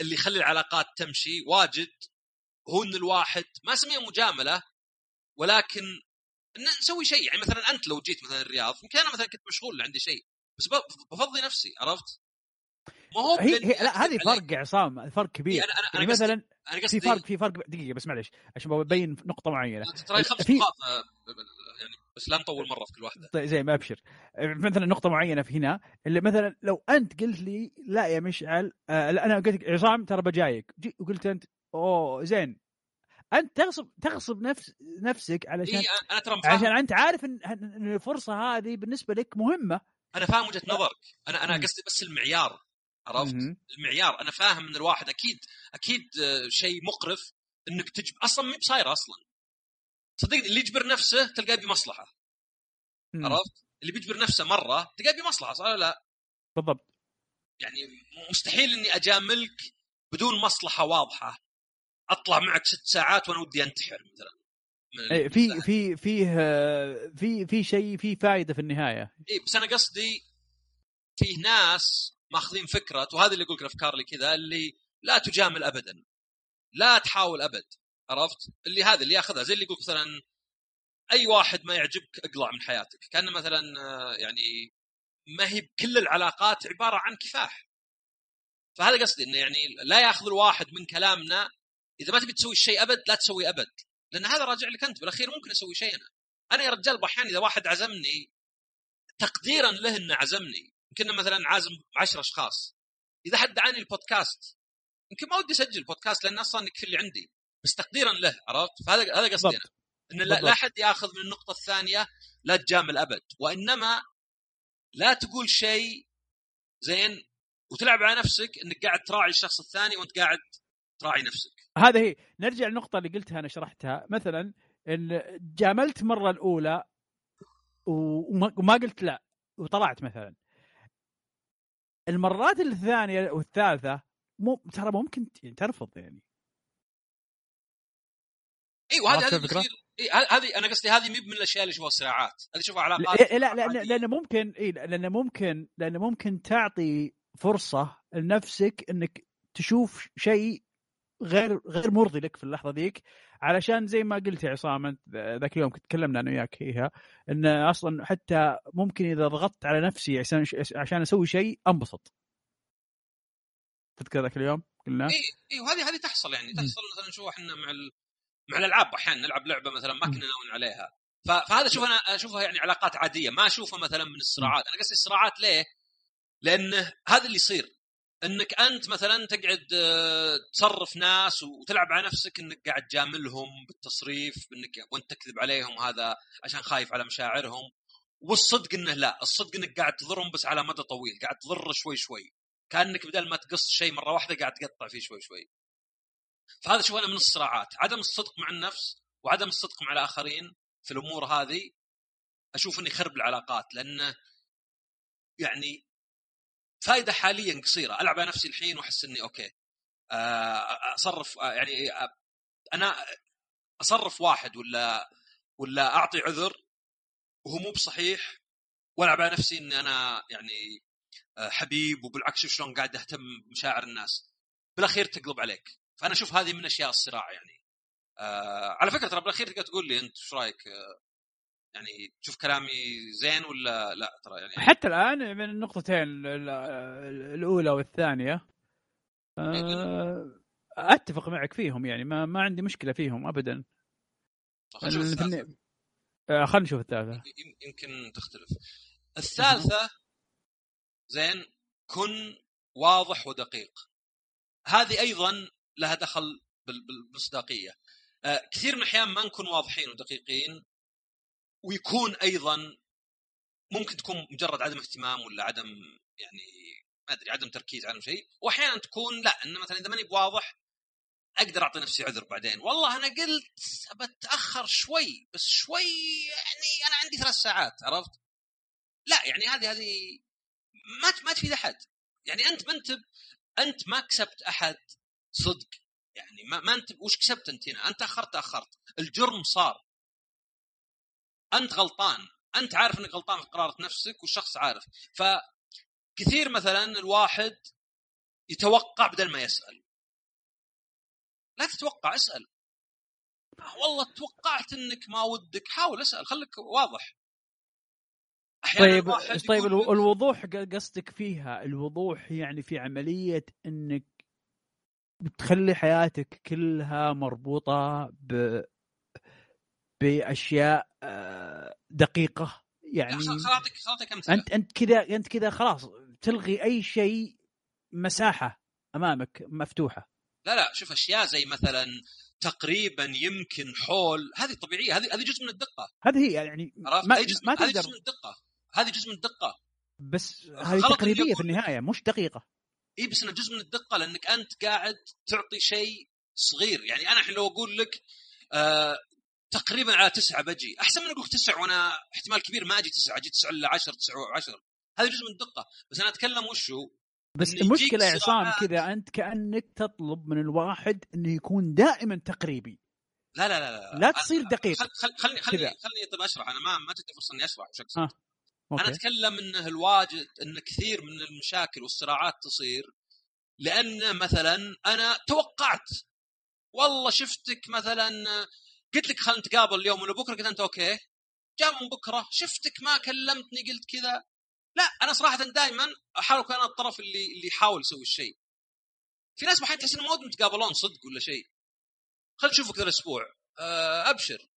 اللي يخلي العلاقات تمشي واجد هو إن الواحد ما اسميها مجاملة ولكن نسوي شيء يعني مثلا أنت لو جيت مثلا الرياض يمكن أنا مثلا كنت مشغول عندي شيء بس بفضي نفسي عرفت؟ ما هو هي, هي لا هذه. فرق يا عصام فرق كبير. إيه، أنا أنا يعني أنا قصدي مثلا أنا في فرق في فرق دقيقة بس معلش عشان ببين نقطة معينة. ترى خمس في- نقاط آه، يعني بس لا نطول مرة في كل واحدة. طيب زي ما أبشر. مثلا نقطة معينة في هنا اللي مثلا لو أنت قلت لي لا يا مشعل آه لا أنا قلت لك عصام ترى بجايك. وقلت أنت أوه زين. أنت تغصب تغصب نفس نفسك علشان إيه أنا- أنا ترى عشان أنت عارف ان الفرصة هذه بالنسبة لك مهمة. أنا فاهم وجهة نظرك. أنا أنا. قصدي بس المعيار. عرفت؟ المعيار أنا فاهم ان الواحد أكيد أكيد آه، شيء مقرف إنك تجب أصلا مي بصايره أصلا صدقني اللي يجبر نفسه تلقاه بمصلحة. عرفت؟ اللي بيجبر نفسه مرة تلقاه بمصلحة صح ولا لا؟ بالضبط يعني مستحيل إني أجاملك بدون مصلحة واضحة أطلع معك ست ساعات وأنا ودي أنتحر مثلا إيه، في. في فيه آه، في في شيء في فائده في النهاية اي بس أنا قصدي فيه ناس ماخذين فكرة وهذا اللي يقول لك الافكار اللي كذا اللي لا تجامل ابدا. لا تحاول أبد عرفت؟ اللي هذا اللي ياخذها زي اللي يقول مثلا أي واحد ما يعجبك أقلع من حياتك. كان مثلا آه، يعني ما هي كل العلاقات عبارة عن كفاح. فهذا قصدي إنه يعني لا ياخذ الواحد من كلامنا إذا ما تبي تسوي الشيء أبد لا تسوي أبد. لأن هذا راجع لك أنت بالأخير ممكن أسوي شيء أنا أنا يا رجال أحيانا إذا واحد عزمني تقديرا له إنه عزمني يمكن مثلا عازم 10 أشخاص. إذا حد دعاني البودكاست يمكن ما ودي أسجل بودكاست لأن أصلا يكفي اللي عندي بس تقديرا له عرفت؟ فهذا هذا قصدي أنا. ان لا, لا بالضبط. حد يأخذ من النقطة الثانية لا تجامل ابد وإنما لا تقول شيء زين وتلعب على نفسك إنك قاعد تراعي الشخص الثاني وأنت قاعد تراعي نفسك. هذا هي. نرجع للنقطة اللي قلتها أنا شرحتها. مثلا إن جاملت و- وما وما قلت لا وطلعت مثلا. المرات الثانية والثالثة مو ترى ممكن ت- ترفض يعني اي عرفت هذه الفكرة؟ بالأخير- إي، ه- هذه أنا قصدي هذه مي من الأشياء اللي اشوفها صراعات هذه اشوفها علاقات لا لا لأن عادية. لأن ممكن إيه لأن ممكن لأن ممكن تعطي فرصة لنفسك إنك تشوف شيء غير غير مرضي لك في اللحظة ذيك علشان زي ما قلت يا عصام أنت ذاك اليوم كنت تكلمنا أنا وياك فيها إن أصلا حتى ممكن إذا ضغطت على نفسي عشان عشان أسوي شيء أنبسط تذكر ذاك اليوم قلنا إي إي وهذه هذه تحصل يعني. تحصل مثلا نشوف إحنا مع ال... مع الألعاب أحيانا نلعب لعبة مثلا ما. كنا ناويين عليها ف... فهذا أشوف أنا أشوفها يعني علاقات عادية ما أشوفها مثلا من الصراعات أنا قصدي الصراعات ليه؟ لأنه هذا اللي يصير إنك أنت مثلا تقعد آه، تصرف ناس وتلعب على نفسك إنك قاعد تجاملهم بالتصريف إنك وأنت تكذب عليهم هذا عشان خايف على مشاعرهم. والصدق إنه لا الصدق إنك قاعد تضرهم بس على مدى طويل قاعد تضر شوي شوي. كأنك بدل ما تقص شيء مرة واحدة قاعد تقطع فيه شوي شوي. فهذا شوف أنا من الصراعات. عدم الصدق مع النفس وعدم الصدق مع الآخرين في الأمور هذه أشوف انه يخرب العلاقات لأنه يعني فائده حاليا قصيرة. ألعب على نفسي الحين وأحس إني أوكي. آه، أصرف آه، يعني آه، أنا أصرف واحد ولا ولا أعطي عذر وهو مو بصحيح وألعب على نفسي إني أنا يعني حبيب وبالعكس شوف شلون قاعد أهتم بمشاعر الناس. بالأخير تقلب عليك. فأنا أشوف هذه من أشياء الصراع يعني. على فكرة ترى بالأخير تقدر تقول لي أنت إيش رأيك؟ يعني تشوف كلامي زين ولا لا ترى يعني؟ حتى الآن من النقطتين ال- ال- الأولى والثانية آه، أتفق معك فيهم يعني ما ما عندي مشكلة فيهم ابدا. خلينا نشوف آه، خلينا نشوف الثالثة. يم- يمكن تختلف. الثالثة زين كن واضح ودقيق. هذه أيضا لها دخل بال- بالمصداقية. آه، كثير من الأحيان ما نكون واضحين ودقيقين ويكون أيضا ممكن تكون مجرد عدم اهتمام ولا عدم يعني ما أدري عدم تركيز على شيء. واحيانا تكون لا إنه مثلا إذا ماني بواضح أقدر أعطي نفسي عذر بعدين. والله أنا قلت بتأخر شوي بس شوي يعني أنا عندي ثلاث ساعات عرفت؟ لا يعني هذه هذه ما ما تفيد أحد. يعني أنت ما أنت أنت ما كسبت أحد صدق. يعني ما, ما أنت وش كسبت أنت هنا؟ أنت أخرت أخرت. الجرم صار. أنت غلطان. أنت عارف إنك غلطان في قرارة نفسك والشخص عارف. فكثير مثلا الواحد يتوقع بدل ما يسأل. لا تتوقع اسأل. والله توقعت إنك ما ودك حاول اسأل خليك واضح. طيب طيب الوضوح قصدك فيها الوضوح يعني في عملية إنك بتخلي حياتك كلها مربوطة ب بأشياء دقيقة يعني خل- خل اعطيك خل اعطيك أمثلة. انت أنت كذا أنت كذا خلاص تلغي أي شيء مساحة أمامك مفتوحة. لا لا شوف أشياء زي مثلا تقريبا يمكن حول هذه طبيعية هذه هذه جزء من الدقة. هذه هي يعني ما, هذه جزء ما هذه تقدر جزء من الدقة. هذه جزء من الدقة. بس هذه تقريبية في. النهاية مش دقيقة. إي بس إنه جزء من الدقة لأنك أنت قاعد تعطي شيء صغير. يعني أنا الحين لو أقول لك آه تقريبا على تسعة بجي. أحسن من أقول لك تسع وأنا احتمال كبير ما أجي تسعة أجي تسعة إلا 10 9 10 هذا جزء من الدقة. بس أنا أتكلم وشو بس إن يجيك المشكلة يا عصام. كذا أنت كأنك تطلب من الواحد إنه يكون دائما تقريبي. لا لا لا لا, لا. تصير دقيق. خل خل خلني خلني. خلني طب أشرح. أنا ما ما تدي فرصة إني أشرح وش اقصد آه. أنا أتكلم انه الواجد إن كثير من المشاكل والصراعات تصير لأن مثلا أنا توقعت والله شفتك مثلا قلت لك خلينا نتقابل اليوم ولا بكره قلت انت okay. جاء من بكره شفتك ما كلمتني قلت كذا. لا أنا صراحة دائما أحاول أكون أنا الطرف اللي اللي يحاول يسوي الشيء. في ناس أحيانا تحس إنهم ما ودهم يتقابلون صدق ولا شيء. خل نشوفك ذا الأسبوع. أه، أبشر.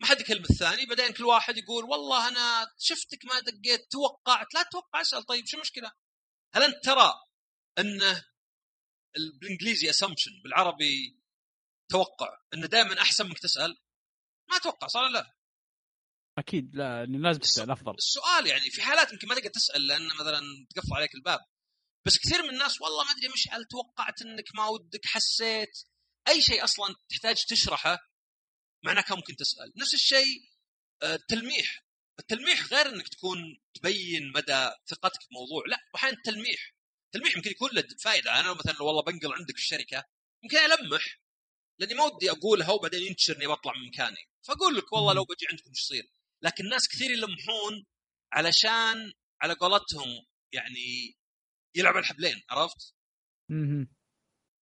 ما حد يكلم الثاني. بعدين كل واحد يقول والله أنا شفتك ما دقيت. توقعت. لا تتوقع اسأل طيب شو المشكلة؟ هل أنت ترى أنه ال- بالإنجليزي اسامبشن بالعربي توقع إنه دائما أحسن منك تسأل؟ ما أتوقع صار لا؟ أكيد لا لازم تسأل أفضل. السؤال يعني في حالات يمكن ما تقدر تسأل لأن مثلا تقفل عليك الباب. بس كثير من الناس والله ما أدري مشعل توقعت إنك ما ودك حسيت أي شيء أصلا تحتاج تشرحه معناه كان ممكن تسأل. نفس الشيء آه، التلميح. التلميح غير إنك تكون تبين مدى ثقتك بموضوع لا أحيانا التلميح. تلميح يمكن يكون له فائده أنا مثلا والله بنقل عندك في الشركة يمكن ألمح. لأني ما ودي أقولها وبعدين ينتشرني واطلع من مكاني. فأقول لك والله لو بجي عندكم إيش يصير؟ لكن ناس كثير يلمحون علشان على قولتهم يعني يلعب الحبلين عرفت؟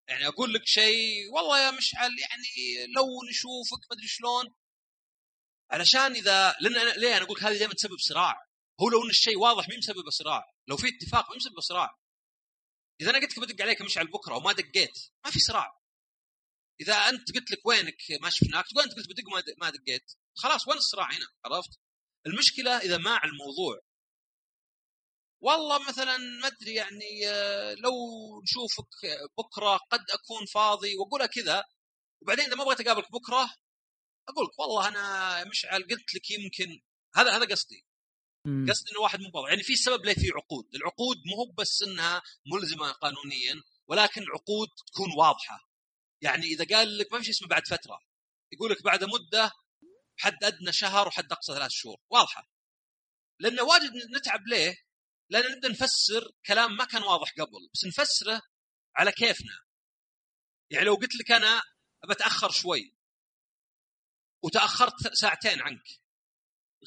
يعني أقول لك شيء والله يا مشعل يعني لو نشوفك ما أدري شلون. علشان إذا لأن أنا ليه أنا أقول لك هذه دائما تسبب صراع. هو لو إن الشيء واضح مين مسبب صراع. لو في اتفاق مين مسبب صراع. إذا أنا قلت لك بدق عليك مشعل بكرة وما دقيت ما في صراع. إذا أنت قلت لك وينك ما شفناك تقول أنت قلت بدق ما دقيت. خلاص وين الصراع هنا؟ عرفت؟ المشكلة إذا ما على الموضوع. والله مثلا ما أدري يعني آه، لو نشوفك بكرة قد أكون فاضي واقولها كذا وبعدين إذا ما بغيت أقابلك بكرة أقول لك والله أنا مشعل قلت لك يمكن هذا هذا قصدي. قصدي إنه واحد مو يعني في سبب ليه في عقود. العقود مو بس إنها ملزمة قانونيا ولكن عقود تكون واضحة. يعني إذا قال لك ما في شيء اسمه بعد فترة يقول لك بعد مدة حد أدنى شهر وحد أقصى ثلاث شهور واضحة؟ لأنه واجد نتعب ليه؟ لأن نبدا نفسر كلام ما كان واضح قبل بس نفسره على كيفنا. يعني لو قلت لك أنا بتاخر شوي وتأخرت ساعتين عنك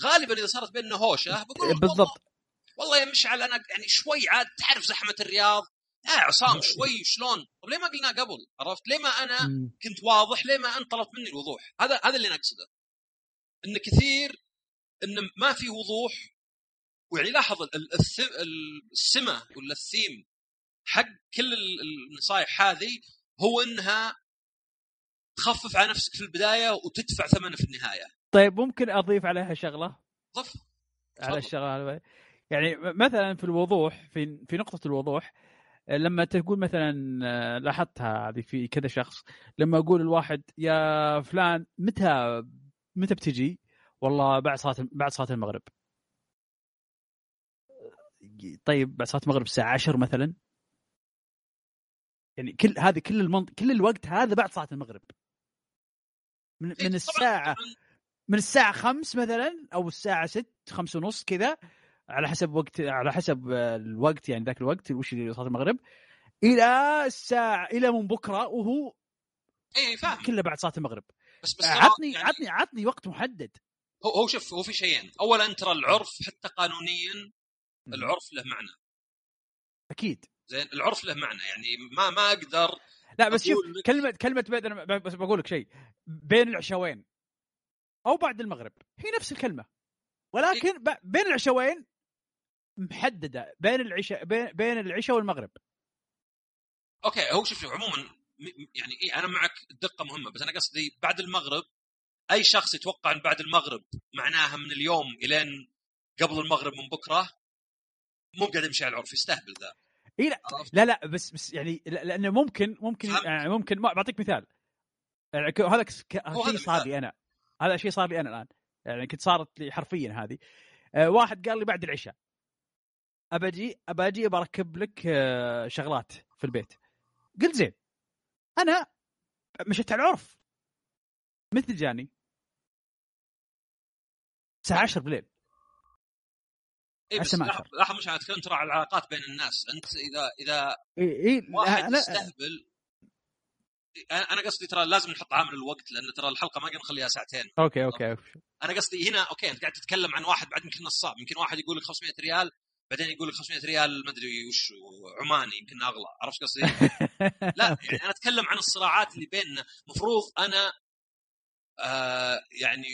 غالبا إذا صارت بيننا هوشة بقول بالضبط. والله يا مشعل أنا يعني شوي عاد تعرف زحمة الرياض يا عصام <laughs> شوي شلون؟ طب ليه ما قلنا قبل؟ عرفت؟ ليه ما أنا. كنت واضح؟ ليه ما أنت طلبت مني الوضوح؟ هذا هذا اللي نقصده إن كثير إن ما في وضوح ويعني لاحظ السمة ولا الثيم حق كل ال- النصائح هذه هو إنها تخفف على نفسك في البداية وتدفع ثمنه في النهاية. طيب ممكن أضيف عليها شغلة؟ ضف على. الشغلة يعني مثلا في الوضوح في في نقطة الوضوح لما تقول مثلا آه، لاحظتها هذه في كذا شخص لما أقول الواحد يا فلان متى متى بتجي؟ والله بعد صلاة بعد صلاة المغرب. طيب بعد صلاة المغرب الساعة 10 مثلا يعني كل هذه كل المنط... كل الوقت هذا بعد صلاة المغرب من, إيه، من الساعة من الساعة 5 مثلا أو الساعة 6 5 ونص كذا على حسب وقت على حسب الوقت يعني ذاك الوقت وش اللي صلاه المغرب. إلى الساعة إلى من بكرة وهو اي فاهم. كله بعد صلاة المغرب. بس بس عطني يعني عطني عطني وقت محدد. هو هو شوف هو في شيئين. اولا ترى العرف حتى قانونيا العرف له معنى. أكيد. زين العرف له معنى. يعني ما ما أقدر لا بس شوف لك- كلمة كلمة بين أنا ب- بس بقول لك شيء. بين العشاوين أو بعد المغرب. هي نفس الكلمة. ولكن ب- بين العشاوين محددة بين العشاء بين بين العشاء والمغرب. okay هو شوف شوف عموما يعني إيه أنا معك الدقه مهمة بس أنا قصدي بعد المغرب أي شخص يتوقع إن بعد المغرب معناها من اليوم إلين قبل المغرب من بكرة مو قاعد يمشي على العرف يستهبل ذا. إي لا؟ لا لا بس بس يعني لا- لأنه ممكن ممكن. يعني ممكن ما بعطيك مثال. يعني هذا شيء صار. لي أنا. هذا شيء صار لي أنا الآن. يعني كنت صارت لي حرفيا هذه. آه، واحد قال لي بعد العشاء. ابجي ابجي بركب لك آه، شغلات في البيت. قلت زين. أنا مشيت على العرف. مثل جاني. الساعة 10 بالليل. اي بس لاحظ. لاحظ مش أنا اتكلم ترى عن العلاقات بين الناس. أنت اذا إذا اي إي واحد يستهبل أنا أنا قصدي ترى لازم نحط عامل الوقت لأن ترى الحلقة ما نخليها ساعتين. okay okay أنا قصدي هنا أوكي أنت قاعد تتكلم عن واحد بعد يمكن نصاب. يمكن واحد يقول لك 500 ريال بعدين يقول لك 500 ريال ما أدري وش عماني يمكن أغلى. عرفت قصدي؟ <laughs> لا يعني أنا أتكلم عن الصراعات اللي بيننا. مفروض أنا آه يعني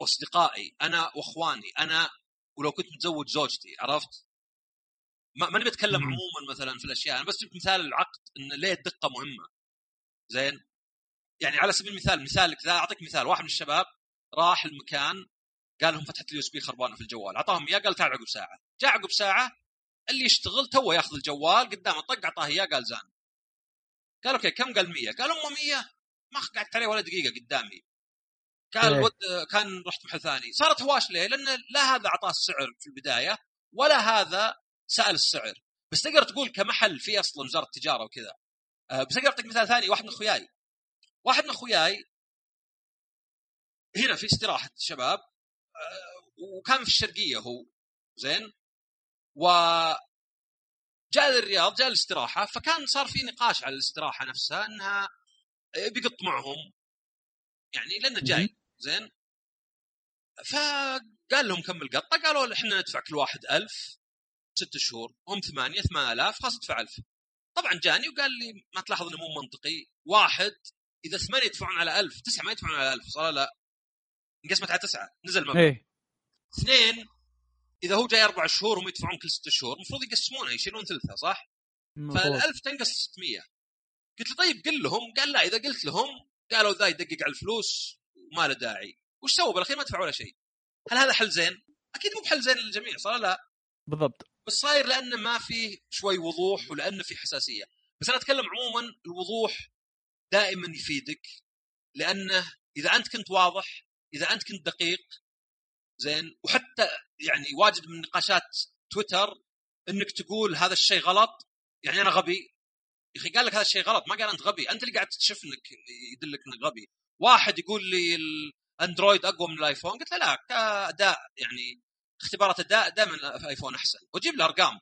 واصدقائي أنا وإخواني أنا ولو كنت متزوج زوجتي عرفت؟ ما ماني بتكلم. عموما مثلا في الأشياء. أنا بس جبت مثال العقد إن ليه الدقة مهمة؟ زين؟ يعني على سبيل المثال مثالك ذا أعطيك مثال. واحد من الشباب راح المكان قال لهم فتحه ال USB خربانة في الجوال. أعطاهم إياه قال تعال عقب ساعة. جاء عقب ساعة اللي يشتغل تو ياخذ الجوال قدامه طق أعطاه إياه قال زين قال okay كم؟ قال 100 قال أمه 100 ما قعدت عليه ولا دقيقة قدامي. قال إيه. ود كان رحت محل ثاني. صارت هواش ليه؟ لأن لا هذا أعطاه السعر في البداية ولا هذا سأل السعر. بس تقدر تقول كمحل في أصلا وزارة التجارة وكذا. آه، بس أقدر أعطيك مثال ثاني واحد من أخوياي. واحد من أخوياي هنا في استراحة شباب آه، وكان في الشرقية هو. زين؟ و جاء للرياض جاء الاستراحه فكان صار في نقاش على الاستراحة نفسها إنها بيقط معهم. يعني لأنه جاي زين. فقال لهم كم القطة قالوا إحنا ندفع كل واحد ألف ست شهور هم ثمانية ثمانية آلاف خلاص ادفع ألف. طبعا جاني وقال لي ما تلاحظ إنه مو منطقي. واحد إذا ثمانية يدفعون على ألف تسعة ما يدفعون على ألف صار لا. انقسمت على تسعة نزل المبلغ إيه. اثنين إذا هو جاي أربع شهور هم يدفعون كل ست شهور المفروض يقسمونها يشيلون ثلثها صح؟ المفروض. فالألف تنقص 600 قلت له طيب قل لهم قال لا إذا قلت لهم قالوا ذا يدقق على الفلوس وما له داعي. وش سووا؟ بالأخير ما دفعوا ولا شيء. هل هذا حل زين؟ أكيد مو بحل زين للجميع صار لا؟ بالضبط. بس صاير لأنه ما في شوي وضوح ولأنه في حساسية. بس أنا أتكلم عموما الوضوح دائما يفيدك لأنه إذا أنت كنت واضح إذا أنت كنت دقيق زين؟ وحتى يعني واجد من نقاشات تويتر إنك تقول هذا الشيء غلط يعني أنا غبي. يا أخي قال لك هذا الشيء غلط ما قال أنت غبي. أنت اللي قاعد تكشف إنك يدلك إنك غبي. واحد يقول لي الأندرويد أقوى من الآيفون قلت له لا كأداء يعني اختبارات أداء دائما في ايفون أحسن. واجيب له أرقام.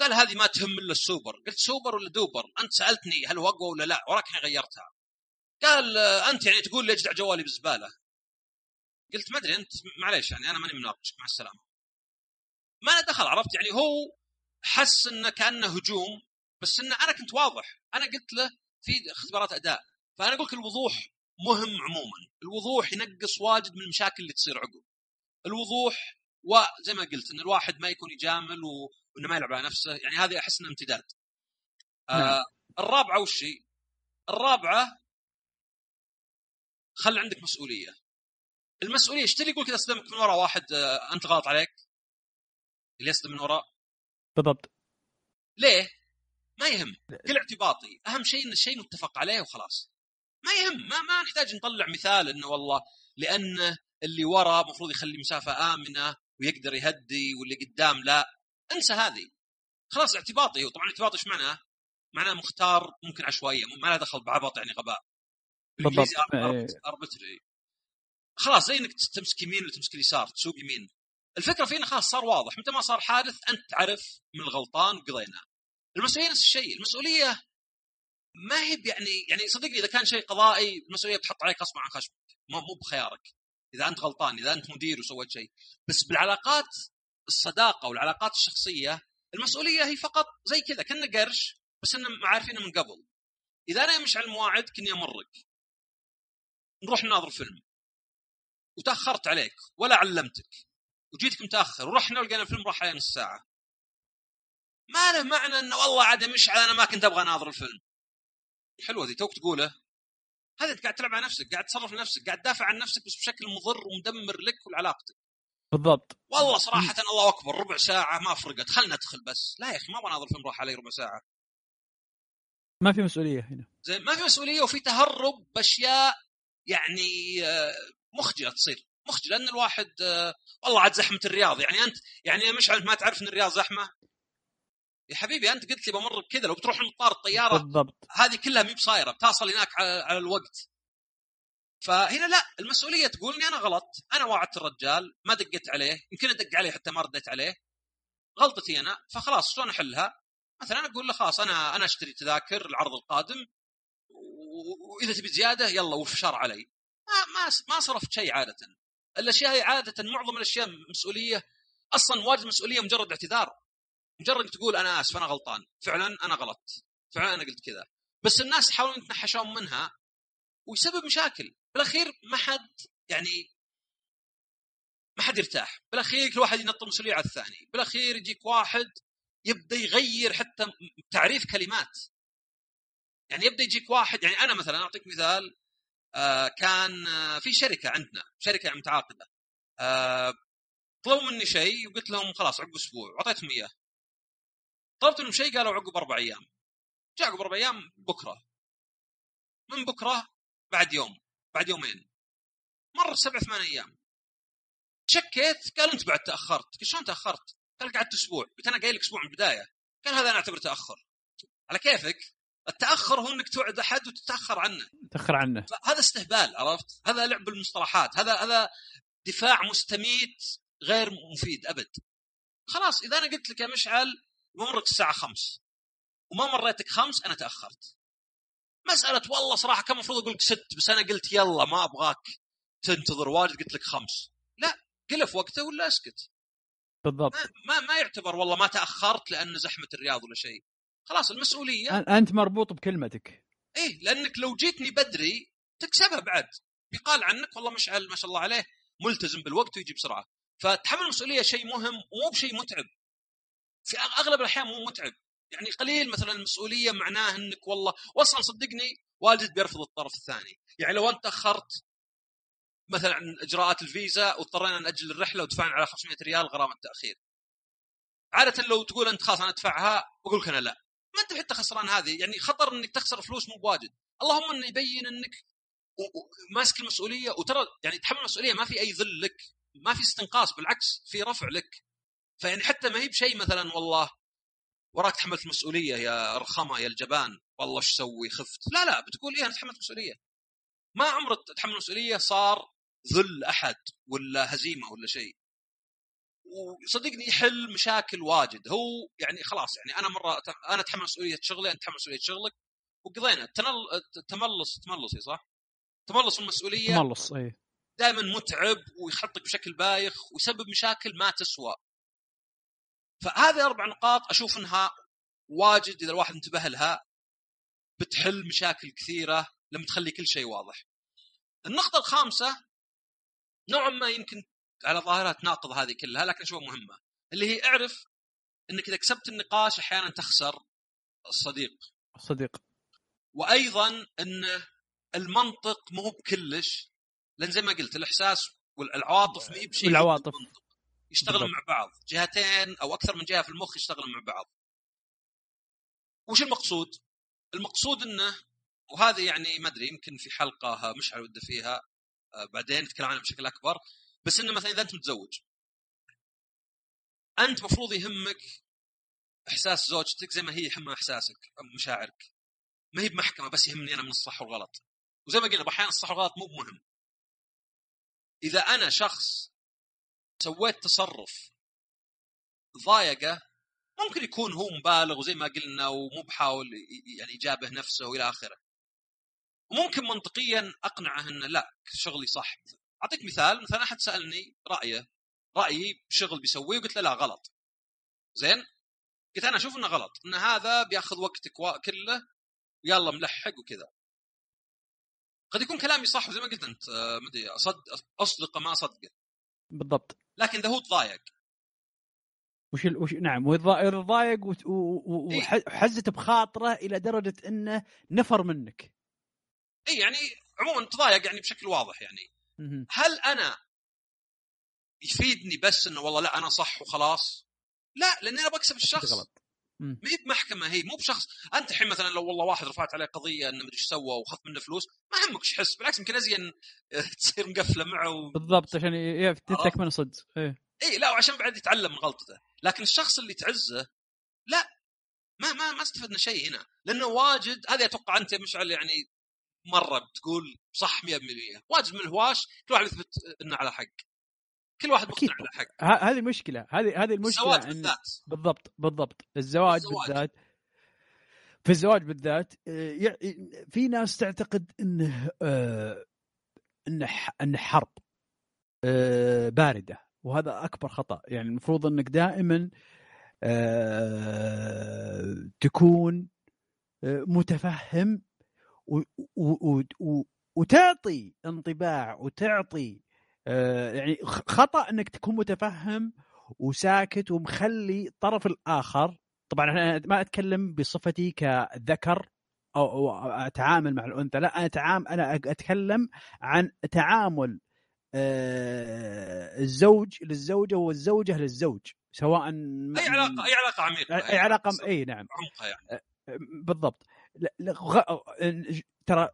قال هذه ما تهم إلا السوبر. قلت سوبر ولا duper؟ أنت سألتني هل هو أقوى ولا لا ولكن غيرتها. قال أنت يعني تقول لي اجدع جوالي بالزباله قلت ما أدري أنت معليش يعني أنا ماني مناقشك مع السلامة. ما له دخل عرفت؟ يعني هو حس إنه كأنه هجوم بس إنه أنا كنت واضح. أنا قلت له في اختبارات أداء فأنا أقول لك الوضوح مهم عموما. الوضوح ينقص واجد من المشاكل اللي تصير عقب. الوضوح وزي ما قلت إن الواحد ما يكون يجامل وإنه ما يلعب على نفسه. يعني هذه أحس إنها امتداد. آه نعم. الرابعة وش؟ الرابعة خلي عندك مسؤولية. المسؤولية إيش اللي يقول كذا اصدمك من وراء واحد آه أنت غلط عليك؟ اللي يصدم من وراء. بالضبط. ليه؟ ما يهم. كل اعتباطي. أهم شيء إن الشيء متفق عليه وخلاص. ما يهم. ما, ما نحتاج نطلع مثال إنه والله لأن اللي ورا المفروض يخلي مسافة آمنة ويقدر يهدي واللي قدام لا. انسى هذه. خلاص اعتباطي وطبعا اعتباطي إيش معناه؟ معناه مختار ممكن عشوائية ما له دخل بعبط يعني غباء. بالضبط. اربتري خلاص زي إنك تمسك يمين ولا تمسك اليسار تسوق يمين. الفكرة فينا خلاص صار واضح. متى ما صار حادث أنت تعرف من الغلطان وقضينا المسؤولية نفس الشيء. المسؤولية ما هي يعني يعني صدقني إذا كان شيء قضائي المسؤولية بتحط عليك غصبا عن خشمك. مو بخيارك. إذا أنت غلطان إذا أنت مدير وسويت شيء. بس بالعلاقات الصداقة والعلاقات الشخصية المسؤولية هي فقط زي كذا كنا قرش بس ان عارفينه من قبل. إذا أنا مش على المواعيد كني أمرك. نروح نناظر فيلم. وتأخرت عليك ولا علمتك وجيتك متأخر ورحنا ولقينا الفيلم راح عليه نص ساعة. ما له معنى إنه والله عاد مشعل أنا ما كنت أبغى أناظر الفيلم. حلوة ذي توك تقوله هذا انت قاعد تلعب على نفسك قاعد تصرف لنفسك قاعد تدافع عن نفسك بس بشكل مضر ومدمر لك ولعلاقتك. بالضبط. والله صراحة الله أكبر ربع ساعة ما فرقت خلنا ندخل بس. لا يا أخي ما أبغى أناظر فيلم راح علي ربع ساعة. ما في مسؤولية هنا. زي ما في مسؤولية وفي تهرب بأشياء يعني آه، مخجلة تصير مخجلة ان الواحد آه، والله عاد زحمة الرياض. يعني أنت يعني مش ما تعرف إن الرياض زحمة؟ يا حبيبي أنت قلت لي بمر بكذا لو بتروح المطار الطيارة بالضبط. هذه كلها مي بصايرة بتصل هناك على الوقت. فهنا لا المسؤولية تقول اني أنا غلط أنا وعدت الرجال ما دقيت عليه يمكن أدق عليه حتى ما رديت عليه. غلطتي أنا فخلاص شلون أحلها؟ مثلا أقول له خلاص أنا أنا أشتري تذاكر العرض القادم وإذا تبي زيادة يلا وفشار علي. ما ما صرفت شيء عادة. الأشياء هي عادة معظم الأشياء مسؤولية. أصلا واجد مسؤولية مجرد اعتذار. مجرد تقول أنا آسف أنا غلطان. فعلا أنا غلطت. فعلا أنا قلت كذا. بس الناس يحاولون يتنحشون منها ويسبب مشاكل. بالأخير ما حد يعني ما حد يرتاح. بالأخير كل واحد ينط المسؤوليه على الثاني. بالأخير يجيك واحد يبدأ يغير حتى تعريف كلمات. يعني يبدأ يجيك واحد يعني أنا مثلا أعطيك مثال. كان آه في شركة عندنا شركة متعاقدة. آه طلبوا مني شيء وقلت لهم خلاص عقب أسبوع واعطيتهم إياه. طلبت منهم شيء قالوا عقب أربع أيام. جاء عقب أربع أيام بكرة. من بكرة بعد يوم بعد يومين. مر سبع ثمان أيام. شكيت قال أنت بعد تأخرت. قلت شلون تأخرت؟ قال قعدت أسبوع. قلت أنا قايل لك أسبوع من البداية. قال هذا أنا أعتبره تأخر. على كيفك؟ التأخر هو إنك توعد أحد وتتأخر عنه. تأخر عنه. هذا استهبال عرفت؟ هذا لعب بالمصطلحات هذا هذا دفاع مستميت غير مفيد أبد. خلاص إذا أنا قلت لك يا مشعل بمرك الساعة خمس وما مريتك خمس أنا تأخرت. مسألة والله صراحة كان المفروض أقول لك ست بس أنا قلت يلا ما أبغاك تنتظر واجد قلت لك خمس. لا قلف وقته ولا أسكت. بالضبط. ما, ما, ما يعتبر والله ما تأخرت لأن زحمة الرياض ولا شيء. خلاص المسؤولية. أنت مربوط بكلمتك. إيه لأنك لو جيتني بدري تكسبها بعد. يقال عنك والله مشعل ما شاء الله عليه ملتزم بالوقت ويجي بسرعة. فتحمل المسؤولية شيء مهم ومو بشيء متعب. في أغلب الأحيان مو متعب. يعني قليل مثلا المسؤولية معناه إنك والله واصلا صدقني والد بيرفض الطرف الثاني. يعني لو أنت أخرت مثلا عن إجراءات الفيزا واضطرينا نأجل الرحلة ودفعنا على 500 ريال غرامة تأخير. عادة لو تقول أنت خلاص أنا أدفعها بقول لك أنا لا. ما أنت حتى خسران هذه يعني خطر إنك تخسر فلوس مو بواجد. اللهم إنه يبين إنك ماسك المسؤولية وترى يعني تحمل المسؤولية ما في أي ذل لك ما في استنقاص بالعكس في رفع لك. فيعني حتى ما هي بشيء مثلا والله وراك تحملت مسؤوليه يا رخمه يا الجبان والله إيش سوي خفت. لا لا بتقول إيه أنا تحملت مسؤولية. ما عمرك تحمل مسؤولية صار ذل أحد ولا هزيمة ولا شيء. وصدقني يحل مشاكل واجد هو يعني خلاص يعني أنا مرة أنا أتحمل مسؤولية شغلي انت تحمل مسؤولية شغلك وقضينا تملص تملصي صح؟ تملص المسؤولية تملص اي دائما متعب ويحطك بشكل بايخ ويسبب مشاكل ما تسوى فهذه أربع نقاط أشوف إنها واجد إذا الواحد انتبه لها بتحل مشاكل كثيرة لما تخلي كل شيء واضح. النقطة الخامسة نوعا ما يمكن على ظاهرها تناقض هذه كلها لكن شوف مهمة؟ اللي هي اعرف إنك إذا كسبت النقاش أحيانا تخسر الصديق. الصديق. وأيضا إن المنطق مو بكلش لأن زي ما قلت الإحساس والعواطف ما هي بشيء العواطف يشتغلون مع بعض. جهتين أو أكثر من جهة في المخ يشتغلون مع بعض. وش المقصود؟ المقصود إنه وهذه يعني ما أدري يمكن في حلقة مشعل وده فيها آه، بعدين نتكلم عنها بشكل أكبر. بس إنه مثلا إذا أنت متزوج أنت مفروض يهمك إحساس زوجتك زي ما هي يهمها إحساسك مشاعرك. ما هي بمحكمة بس يهمني أنا من الصح والغلط. وزي ما قلنا أحيانا الصح والغلط مو مهم. إذا أنا شخص سويت تصرف ضايقه ممكن يكون هو مبالغ وزي ما قلنا ومو بحاول يعني يجابه نفسه وإلى آخره. وممكن منطقيا أقنعه إنه لا شغلي صح. أعطيك مثال مثلا أحد سألني رأيه رأيي بشغل بيسويه وقلت له لا غلط. زين؟ قلت أنا أشوف إنه غلط إن هذا بياخذ وقتك كله يلا ملحق وكذا. قد يكون كلامي صح وزي ما قلت أنت آه، مدري اصدق أصدق ما اصدقه بالضبط. لكن إذا هو تضايق. وش ال... وش نعم وضايق وحزت إيه؟ بخاطره إلى درجة إنه نفر منك. اي يعني عموما تضايق يعني بشكل واضح يعني. هل أنا يفيدني بس إنه والله لا أنا صح وخلاص؟ لا لأني أنا بكسب الشخص. غلط. ما هي بمحكمة هي مو بشخص. أنت الحين مثلا لو والله واحد رفعت عليه قضية إنه مدري إيش سوى وخذ منه فلوس ما همك إيش يحس بالعكس يمكن أزين <laughs> تصير مقفلة معه و... بالضبط عشان تكمل صدق. إيه. اي لا وعشان بعد يتعلم من غلطته. لكن الشخص اللي تعزه لا. ما ما ما استفدنا شيء هنا. لأنه واجد هذه أتوقع أنت مشعل يعني مرة بتقول صح 100% واجد من الهواش كل واحد يثبت إنه على حق. كل واحد مقتنع على حق. هذه مشكلة. هذه هذه المشكلة الزواج بالذات. بالضبط بالضبط. الزواج, الزواج. بالذات في الزواج بالذات آه، في ناس تعتقد إنه آه، إنه إنه حرب آه، باردة. وهذا أكبر خطأ. يعني المفروض إنك دائما تكون متفهم وتعطي انطباع وتعطي آه، يعني خطأ إنك تكون متفهم وساكت ومخلي الطرف الآخر. طبعا أنا ما أتكلم بصفتي كذكر أو أتعامل مع الأنثى لا أنا اتعامل أنا أتكلم عن تعامل آه، الزوج للزوجة والزوجة للزوج سواء أي علاقه أي علاقة عميقة أي علاقه إي نعم. عمقها يعني. آه، بالضبط. ترى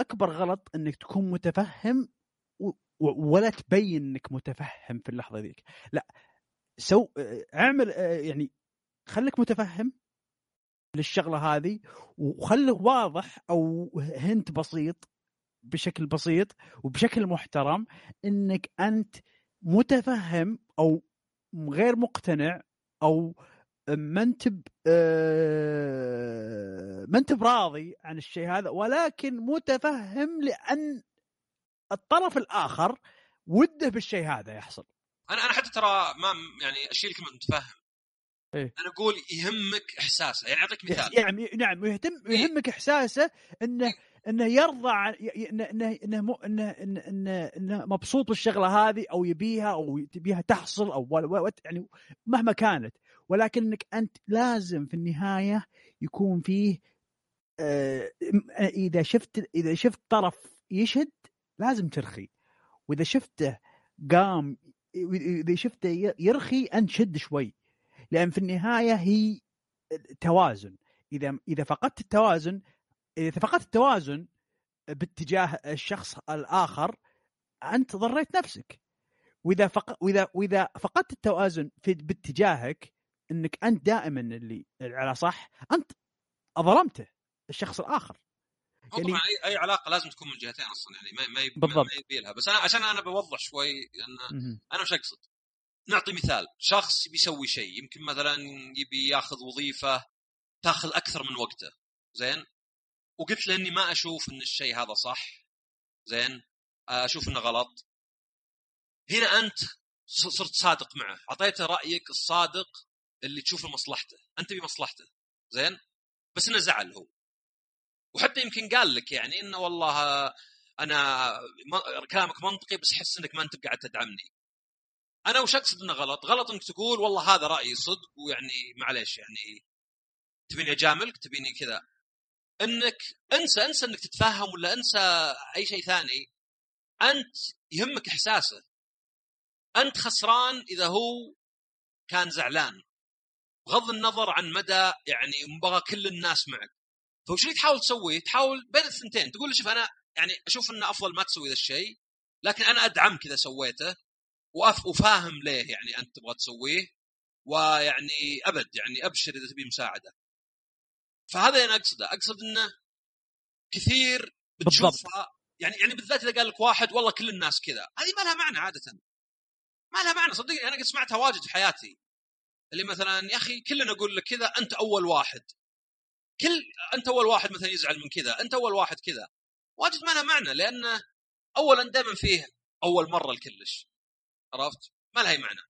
أكبر غلط إنك تكون متفهم ولا تبين إنك متفهم في اللحظة ذيك. لا سو اعمل يعني خليك متفهم للشغلة هذه وخله واضح أو هنت بسيط بشكل بسيط وبشكل محترم إنك أنت متفهم أو غير مقتنع أو ما انت ما انت براضي عن الشيء هذا ولكن متفهم لأن الطرف الآخر وده بالشيء هذا يحصل. أنا أنا حتى ترى ما يعني اشيل كلمه متفهم. إيه؟ أنا أقول يهمك إحساسه يعني أعطيك مثال. يعني نعم يهتم يهمك إحساسه إنه إنه يرضى عن إنه إنه إنه إنه انه, إنه مبسوط بالشغلة هذه أو يبيها أو تبيها تحصل أو يعني مهما كانت. ولكنك أنت لازم في النهاية يكون فيه آه إذا شفت إذا شفت طرف يشد لازم ترخي. وإذا شفته قام إذا شفته يرخي أنت شد شوي. لأن في النهاية هي توازن. إذا إذا فقدت التوازن إذا فقدت التوازن باتجاه الشخص الآخر أنت ضريت نفسك. وإذا فق... وإذا وإذا فقدت التوازن في باتجاهك إنك أنت دائما اللي على صح أنت ظلمته الشخص الآخر. يعني اي أي علاقة لازم تكون من جهتين أصلا يعني ما ما بالضبط. ما يبي لها بس أنا عشان أنا بوضح شوي لأن أنا وش أقصد؟ نعطي مثال. شخص بيسوي شيء يمكن مثلا يبي ياخذ وظيفة تاخذ أكثر من وقته. زين؟ وقلت له إني ما أشوف إن الشيء هذا صح. زين؟ أشوف إنه غلط. هنا أنت صرت صادق معه. أعطيته رأيك الصادق اللي تشوف مصلحته أنت بمصلحته. زين؟ بس إنه زعل هو. وحتى يمكن قال لك يعني إنه والله أنا كلامك منطقي بس أحس إنك ما أنت قاعد تدعمني. أنا وش أقصد إنه غلط؟ غلط إنك تقول والله هذا رأيي صدق ويعني معليش يعني تبيني أجاملك تبيني كذا. إنك انسى انسى إنك تتفهم ولا انسى أي شيء ثاني. أنت يهمك إحساسه. أنت خسران إذا هو كان زعلان. بغض النظر عن مدى يعني مبغى كل الناس معك فوش اللي تحاول تسويه؟ تحاول بين الثنتين تقول شوف أنا يعني أشوف إنه أفضل ما تسوي ذا الشيء لكن أنا أدعمك إذا سويته وأف وفاهم ليه يعني أنت تبغى تسويه ويعني أبد يعني أبشر إذا تبي مساعدة. فهذا اللي أنا أقصده، أقصد إنه كثير بتشوفها يعني يعني بالذات إذا قال لك واحد والله كل الناس كذا، هذه ما لها معنى عادة. ما لها معنى صدقني أنا قد سمعتها واجد في حياتي. اللي مثلا يا أخي كلنا نقول لك كذا أنت أول واحد. كل أنت أول واحد مثلا يزعل من كذا، أنت أول واحد كذا. واجد ما لها معنى لأنه اولا دائما فيه أول مرة لكلش. عرفت؟ ما لها أي معنى.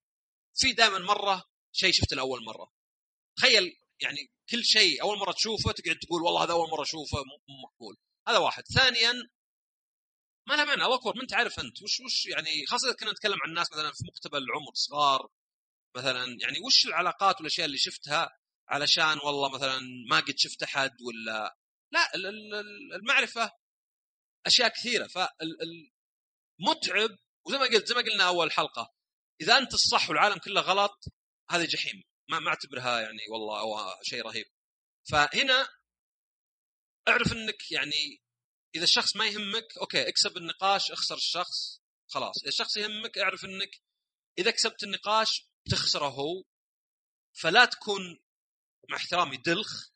في دائما مرة شيء شفته لأول مرة. تخيل يعني كل شيء أول مرة تشوفه تقعد تقول والله هذا أول مرة أشوفه مو مقبول. هذا واحد. ثانيا ما لها معنى الله أكبر ما أنت عارف أنت وش وش يعني خاصة كنا نتكلم عن الناس مثلا في مقتبل العمر صغار مثلا يعني وش العلاقات والأشياء اللي شفتها علشان والله مثلا ما قد شفت أحد ولا؟ لا المعرفة أشياء كثيرة. فالمتعب وزي ما قلت زي ما قلنا أول حلقة إذا أنت الصح والعالم كله غلط هذه جحيم. ما ما أعتبرها يعني والله شيء رهيب. فهنا أعرف إنك يعني إذا الشخص ما يهمك أوكي اكسب النقاش أخسر الشخص خلاص. إذا الشخص يهمك أعرف إنك إذا كسبت النقاش بتخسره هو فلا تكون مع احترامي دلخ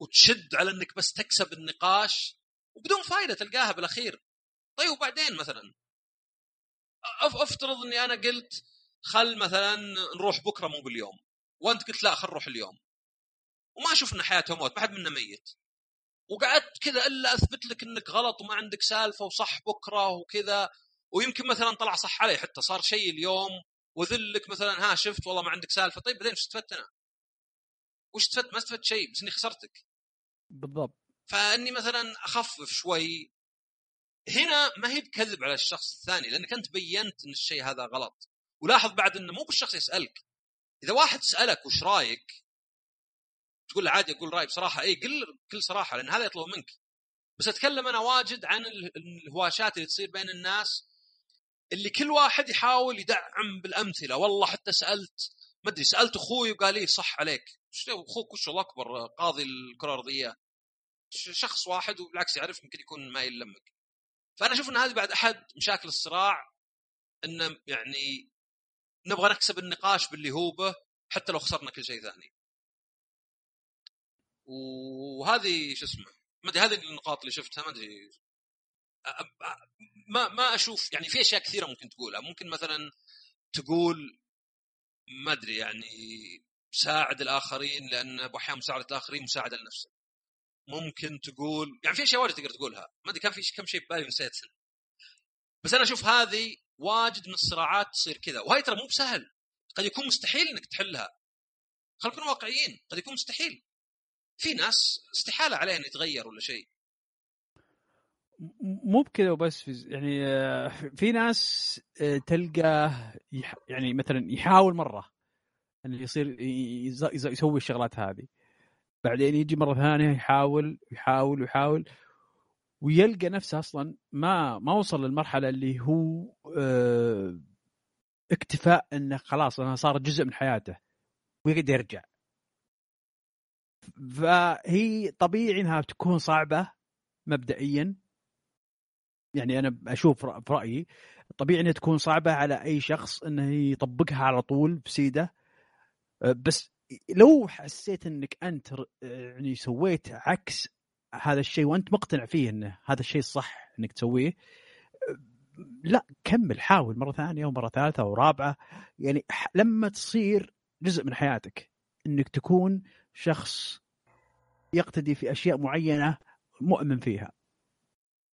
وتشد على انك بس تكسب النقاش وبدون فائده تلقاها بالأخير. طيب وبعدين مثلا؟ أفترض إني أنا قلت خل مثلا نروح بكرة مو باليوم وأنت قلت لا خل نروح اليوم. وما ان حياته موت ما حد منا ميت. وقعدت كذا إلا أثبت لك إنك غلط وما عندك سالفة وصح بكرة وكذا. ويمكن مثلا طلع صح علي حتى صار شيء اليوم وذلك مثلا ها شفت والله ما عندك سالفة طيب بعدين وش استفدت أنا؟ وش استفدت؟ ما استفدت شيء بس إني خسرتك. بالضبط. فإني مثلا أخفف شوي هنا ما هي بكذب على الشخص الثاني لأنك أنت بينت إن الشيء هذا غلط ولاحظ بعد إنه مو بالشخص يسألك إذا واحد سألك وش رأيك تقول له عادي أقول رايي بصراحة اي قل بكل صراحة لأن هذا يطلب منك بس أتكلم أنا واجد عن الهواشات اللي تصير بين الناس اللي كل واحد يحاول يدعم بالأمثلة. والله حتى سألت ما أدري سألت أخوي وقال لي صح عليك. أخوك وش الله اكبر قاضي الكره الارضيه شخص واحد وبالعكس يعرف يمكن يكون ما يلمك. فأنا أشوف إن هذه بعد أحد مشاكل الصراع إنه يعني نبغى نكسب النقاش باللي هو به حتى لو خسرنا كل شيء ثاني. وهذه شو اسمه ما أدري هذه النقاط اللي شفتها ما أدري. ما ما أشوف يعني في أشياء كثيرة ممكن تقولها. ممكن مثلا تقول ما أدري يعني ساعد الآخرين لأن أحيانا مساعدة الآخرين مساعدة لنفسك ممكن تقول يعني في أشياء واجد تقدر تقولها. ما أدري كان في كم شيء ببالي نسيت بس أنا أشوف هذه واجد من الصراعات تصير كذا. وهي ترى مو بسهل. قد يكون مستحيل إنك تحلها. خلينا نكون واقعيين. قد يكون مستحيل. في ناس استحالة عليه إنه يتغير ولا شيء. مو بكذا وبس يعني آه، في ناس تلقاه يعني مثلا يحاول مره انه يصير يسوي الشغلات هذه بعدين يجي مره ثانية يحاول يحاول ويحاول ويلقى نفسه أصلا ما ما وصل للمرحله اللي هو اكتفاء انه خلاص أنا صار جزء من حياته ويقدر يرجع فهي طبيعي انها تكون صعبه مبدئيا يعني أنا أشوف في رأيي طبيعي إنها تكون صعبة على أي شخص إنه يطبقها على طول بسيدة. أه، بس لو حسيت إنك أنت يعني سويت عكس هذا الشيء وأنت مقتنع فيه إنه هذا الشيء الصح إنك تسويه لا كمل حاول مرة ثانية ومرة ثالثة ورابعة. يعني لما تصير جزء من حياتك إنك تكون شخص يقتدي في أشياء معينة مؤمن فيها.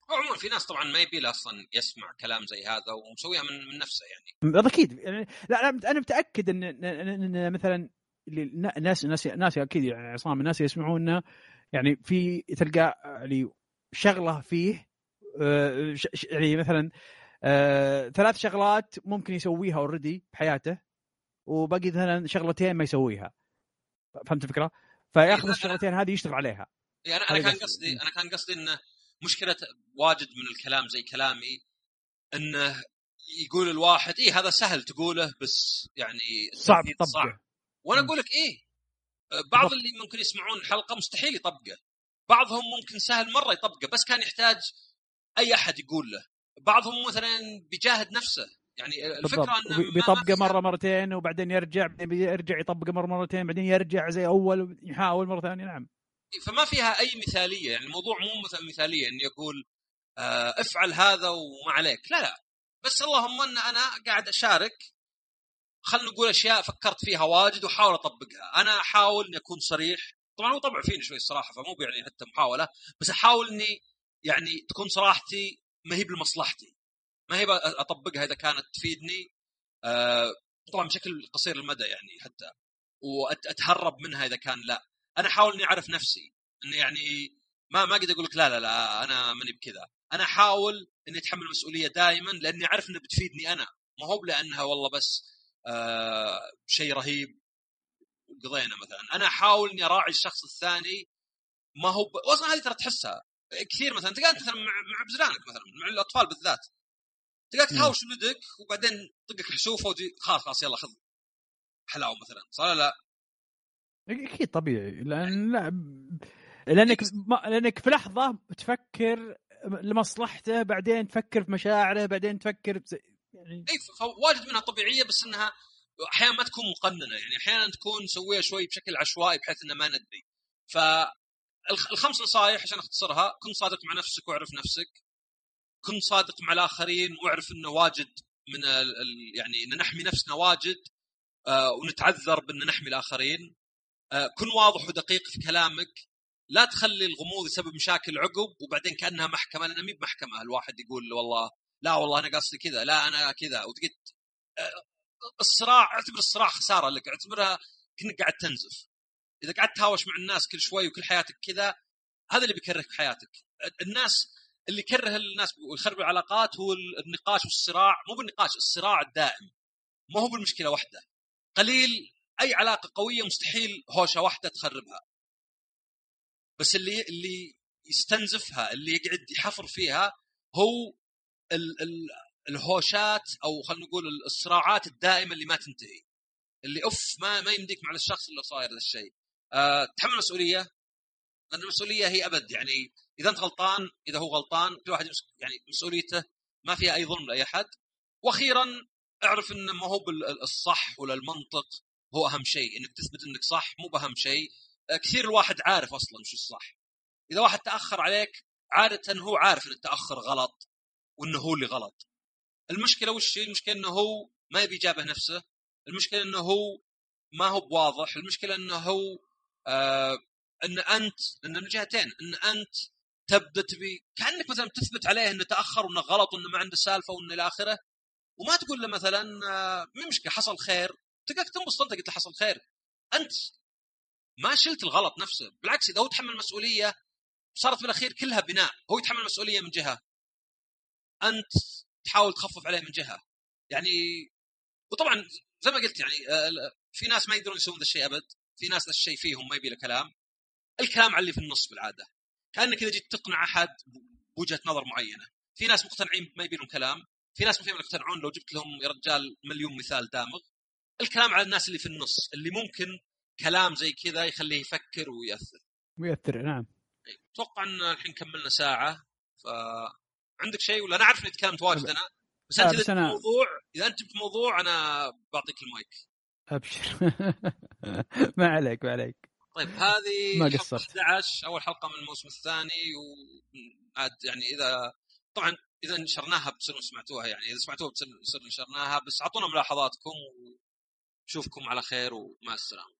عموما في ناس طبعا ما يبي أصلا يسمع كلام زي هذا ومسويها من من نفسه يعني. أكيد. يعني لا أنا متأكد ان, إن مثلا الناس الناس الناس أكيد يعني عصام الناس يسمعونا يعني في تلقى يعني شغلة فيه آه، يعني مثلا آه، ثلاث شغلات ممكن يسويها اوريدي بحياته وباقي مثلا شغلتين ما يسويها. فهمت الفكرة؟ فياخذ الشغلتين هذه يشتغل عليها. يعني أنا كان قصدي أنا كان قصدي إنه مشكلة واجد من الكلام زي كلامي إنه يقول الواحد اي هذا سهل تقوله بس يعني صعب طبقه. وأنا مم. أقول لك إيه بعض. اللي ممكن يسمعون الحلقة مستحيل يطبقه. بعضهم ممكن سهل مرة يطبقه بس كان يحتاج أي أحد يقول له. بعضهم مثلا بيجاهد نفسه. يعني الفكرة إنه بيطبقه مرة مرتين وبعدين يرجع بعدين يرجع يطبقه مرة مرتين بعدين يرجع زي أول يحاول مرة ثانية. نعم. فما فيها أي مثالية يعني الموضوع مو مثلا مثالية اني أقول آه، افعل هذا وما عليك لا لا. بس اللهم إن أنا قاعد أشارك خلينا نقول أشياء فكرت فيها واجد وأحاول أطبقها. أنا أحاول إني أكون صريح طبعا هو طبع فيني شوي الصراحة فمو يعني حتى محاولة بس أحاول إني يعني تكون صراحتي ما هي بلمصلحتي ما هي أطبقها إذا كانت تفيدني آه، طبعا بشكل قصير المدى يعني حتى واتهرب منها إذا كان لا. أنا أحاول إني أعرف نفسي. اني يعني ما ما أقدر أقول لك لا لا لا أنا ماني بكذا. أنا أحاول إني أتحمل المسؤولية دائما لأني أعرف إنها بتفيدني أنا. ما هو لانها والله بس آه شيء رهيب. وقضينا مثلا. أنا أحاول إني أراعي الشخص الثاني. ما هو ب... أصلا هذه ترى تحسها. كثير مثلا تلقى مثلا مع مع بزلانك مثلا مع الأطفال بالذات. مم. تهاوش ولدك وبعدين طقك حسوفه ودي خلاص خلاص يلا خذ حلاوة مثلا. ولا لا؟ أكيد طبيعي. لأن لا لأنك ما لأنك في لحظة تفكر لمصلحته بعدين تفكر في مشاعره بعدين تفكر يعني اي فواجد منها طبيعية بس إنها أحيانا ما تكون مقننة. يعني أحيانا تكون مسويها شوي بشكل عشوائي بحيث إنه ما ندري. فالخمس نصائح عشان أختصرها كن صادق مع نفسك واعرف نفسك. كن صادق مع الآخرين واعرف إنه واجد من ال يعني إن نحمي نفسنا واجد آه ونتعذر بإن نحمي الآخرين. كن واضح ودقيق في كلامك. لا تخلي الغموض يسبب مشاكل عقب وبعدين كأنها محكمة لأن مي بمحكمة. الواحد يقول والله لا والله أنا قصدي كذا لا أنا كذا. وتقعد الصراع اعتبر الصراع خسارة لك اعتبرها كأنك قاعد تنزف. إذا قعدت تهاوش مع الناس كل شوي وكل حياتك كذا هذا اللي بيكرهك في حياتك. الناس اللي يكره الناس ويخرب العلاقات هو النقاش والصراع. مو بالنقاش الصراع الدائم. ما هو بالمشكلة واحدة. قليل أي علاقة قوية مستحيل هوشة واحدة تخربها. بس اللي اللي يستنزفها اللي يقعد يحفر فيها هو ال ال الهوشات أو خلينا نقول الصراعات الدائمة اللي ما تنتهي. اللي أوف ما ما يمديك مع الشخص اللي صاير ذا الشيء. أه تحمل المسؤوليه لأن المسؤولية هي أبد. يعني إذا أنت غلطان إذا هو غلطان كل واحد يعني مسؤوليته ما فيها أي ظلم لأي أحد. وأخيرا اعرف إن ما هو بالصح ولا المنطق. هو أهم شيء. إنك تثبت إنك صح مو بأهم شيء. أه كثير الواحد عارف أصلا شو الصح. إذا واحد تأخر عليك عادة هو عارف إن التأخر غلط وإنه هو اللي غلط. المشكلة وش المشكلة إنه هو ما يبي يجابه نفسه. المشكلة إنه هو ما هو بواضح. المشكلة إنه هو آه إن أنت إن من جهتين إن أنت تبدأ تبي كأنك مثلا تثبت عليه إنه تأخر وإنه غلط وإنه ما عنده سالفة وإنه إلى آخره. وما تقول له مثلا آه مشكلة حصل خير. تلقاك تنبسط انت قلت له حصل خير. انت ما شلت الغلط نفسه. بالعكس اذا هو تحمل المسؤوليه صارت بالاخير كلها بناء. هو يتحمل المسؤوليه من جهة. انت تحاول تخفف عليه من جهة. يعني وطبعا زي ما قلت يعني في ناس ما يقدرون يسوون ذا الشيء أبد. في ناس ذا الشيء فيهم ما يبي له كلام. الكلام على اللي في النص بالعادة. كأنك إذا جيت تقنع أحد بوجهة نظر معينة. في ناس مقتنعين ما يبي لهم كلام. في ناس ما يقتنعون. لو جبت لهم يا رجال مليون مثال دامغ الكلام على الناس اللي في النص اللي ممكن كلام زي كذا يخليه يفكر ويأثر. ويأثر نعم. أتوقع إن الحين كملنا ساعة ف عندك شيء ولا؟ أنا اعرف اني تكلمت واجد أنا بس أنت إذا أنا... موضوع إذا أنت جبت موضوع أنا بعطيك المايك. أبشر. <laughs> ما عليك ما عليك. طيب هذه ما قصرت. 11 أول حلقة من الموسم الثاني وعاد يعني إذا طبعا إذا نشرناها بتصيرون سمعتوها يعني إذا سمعتوها بتصير نشرناها بس أعطونا ملاحظاتكم ونشوفكم على خير ومع السلامة.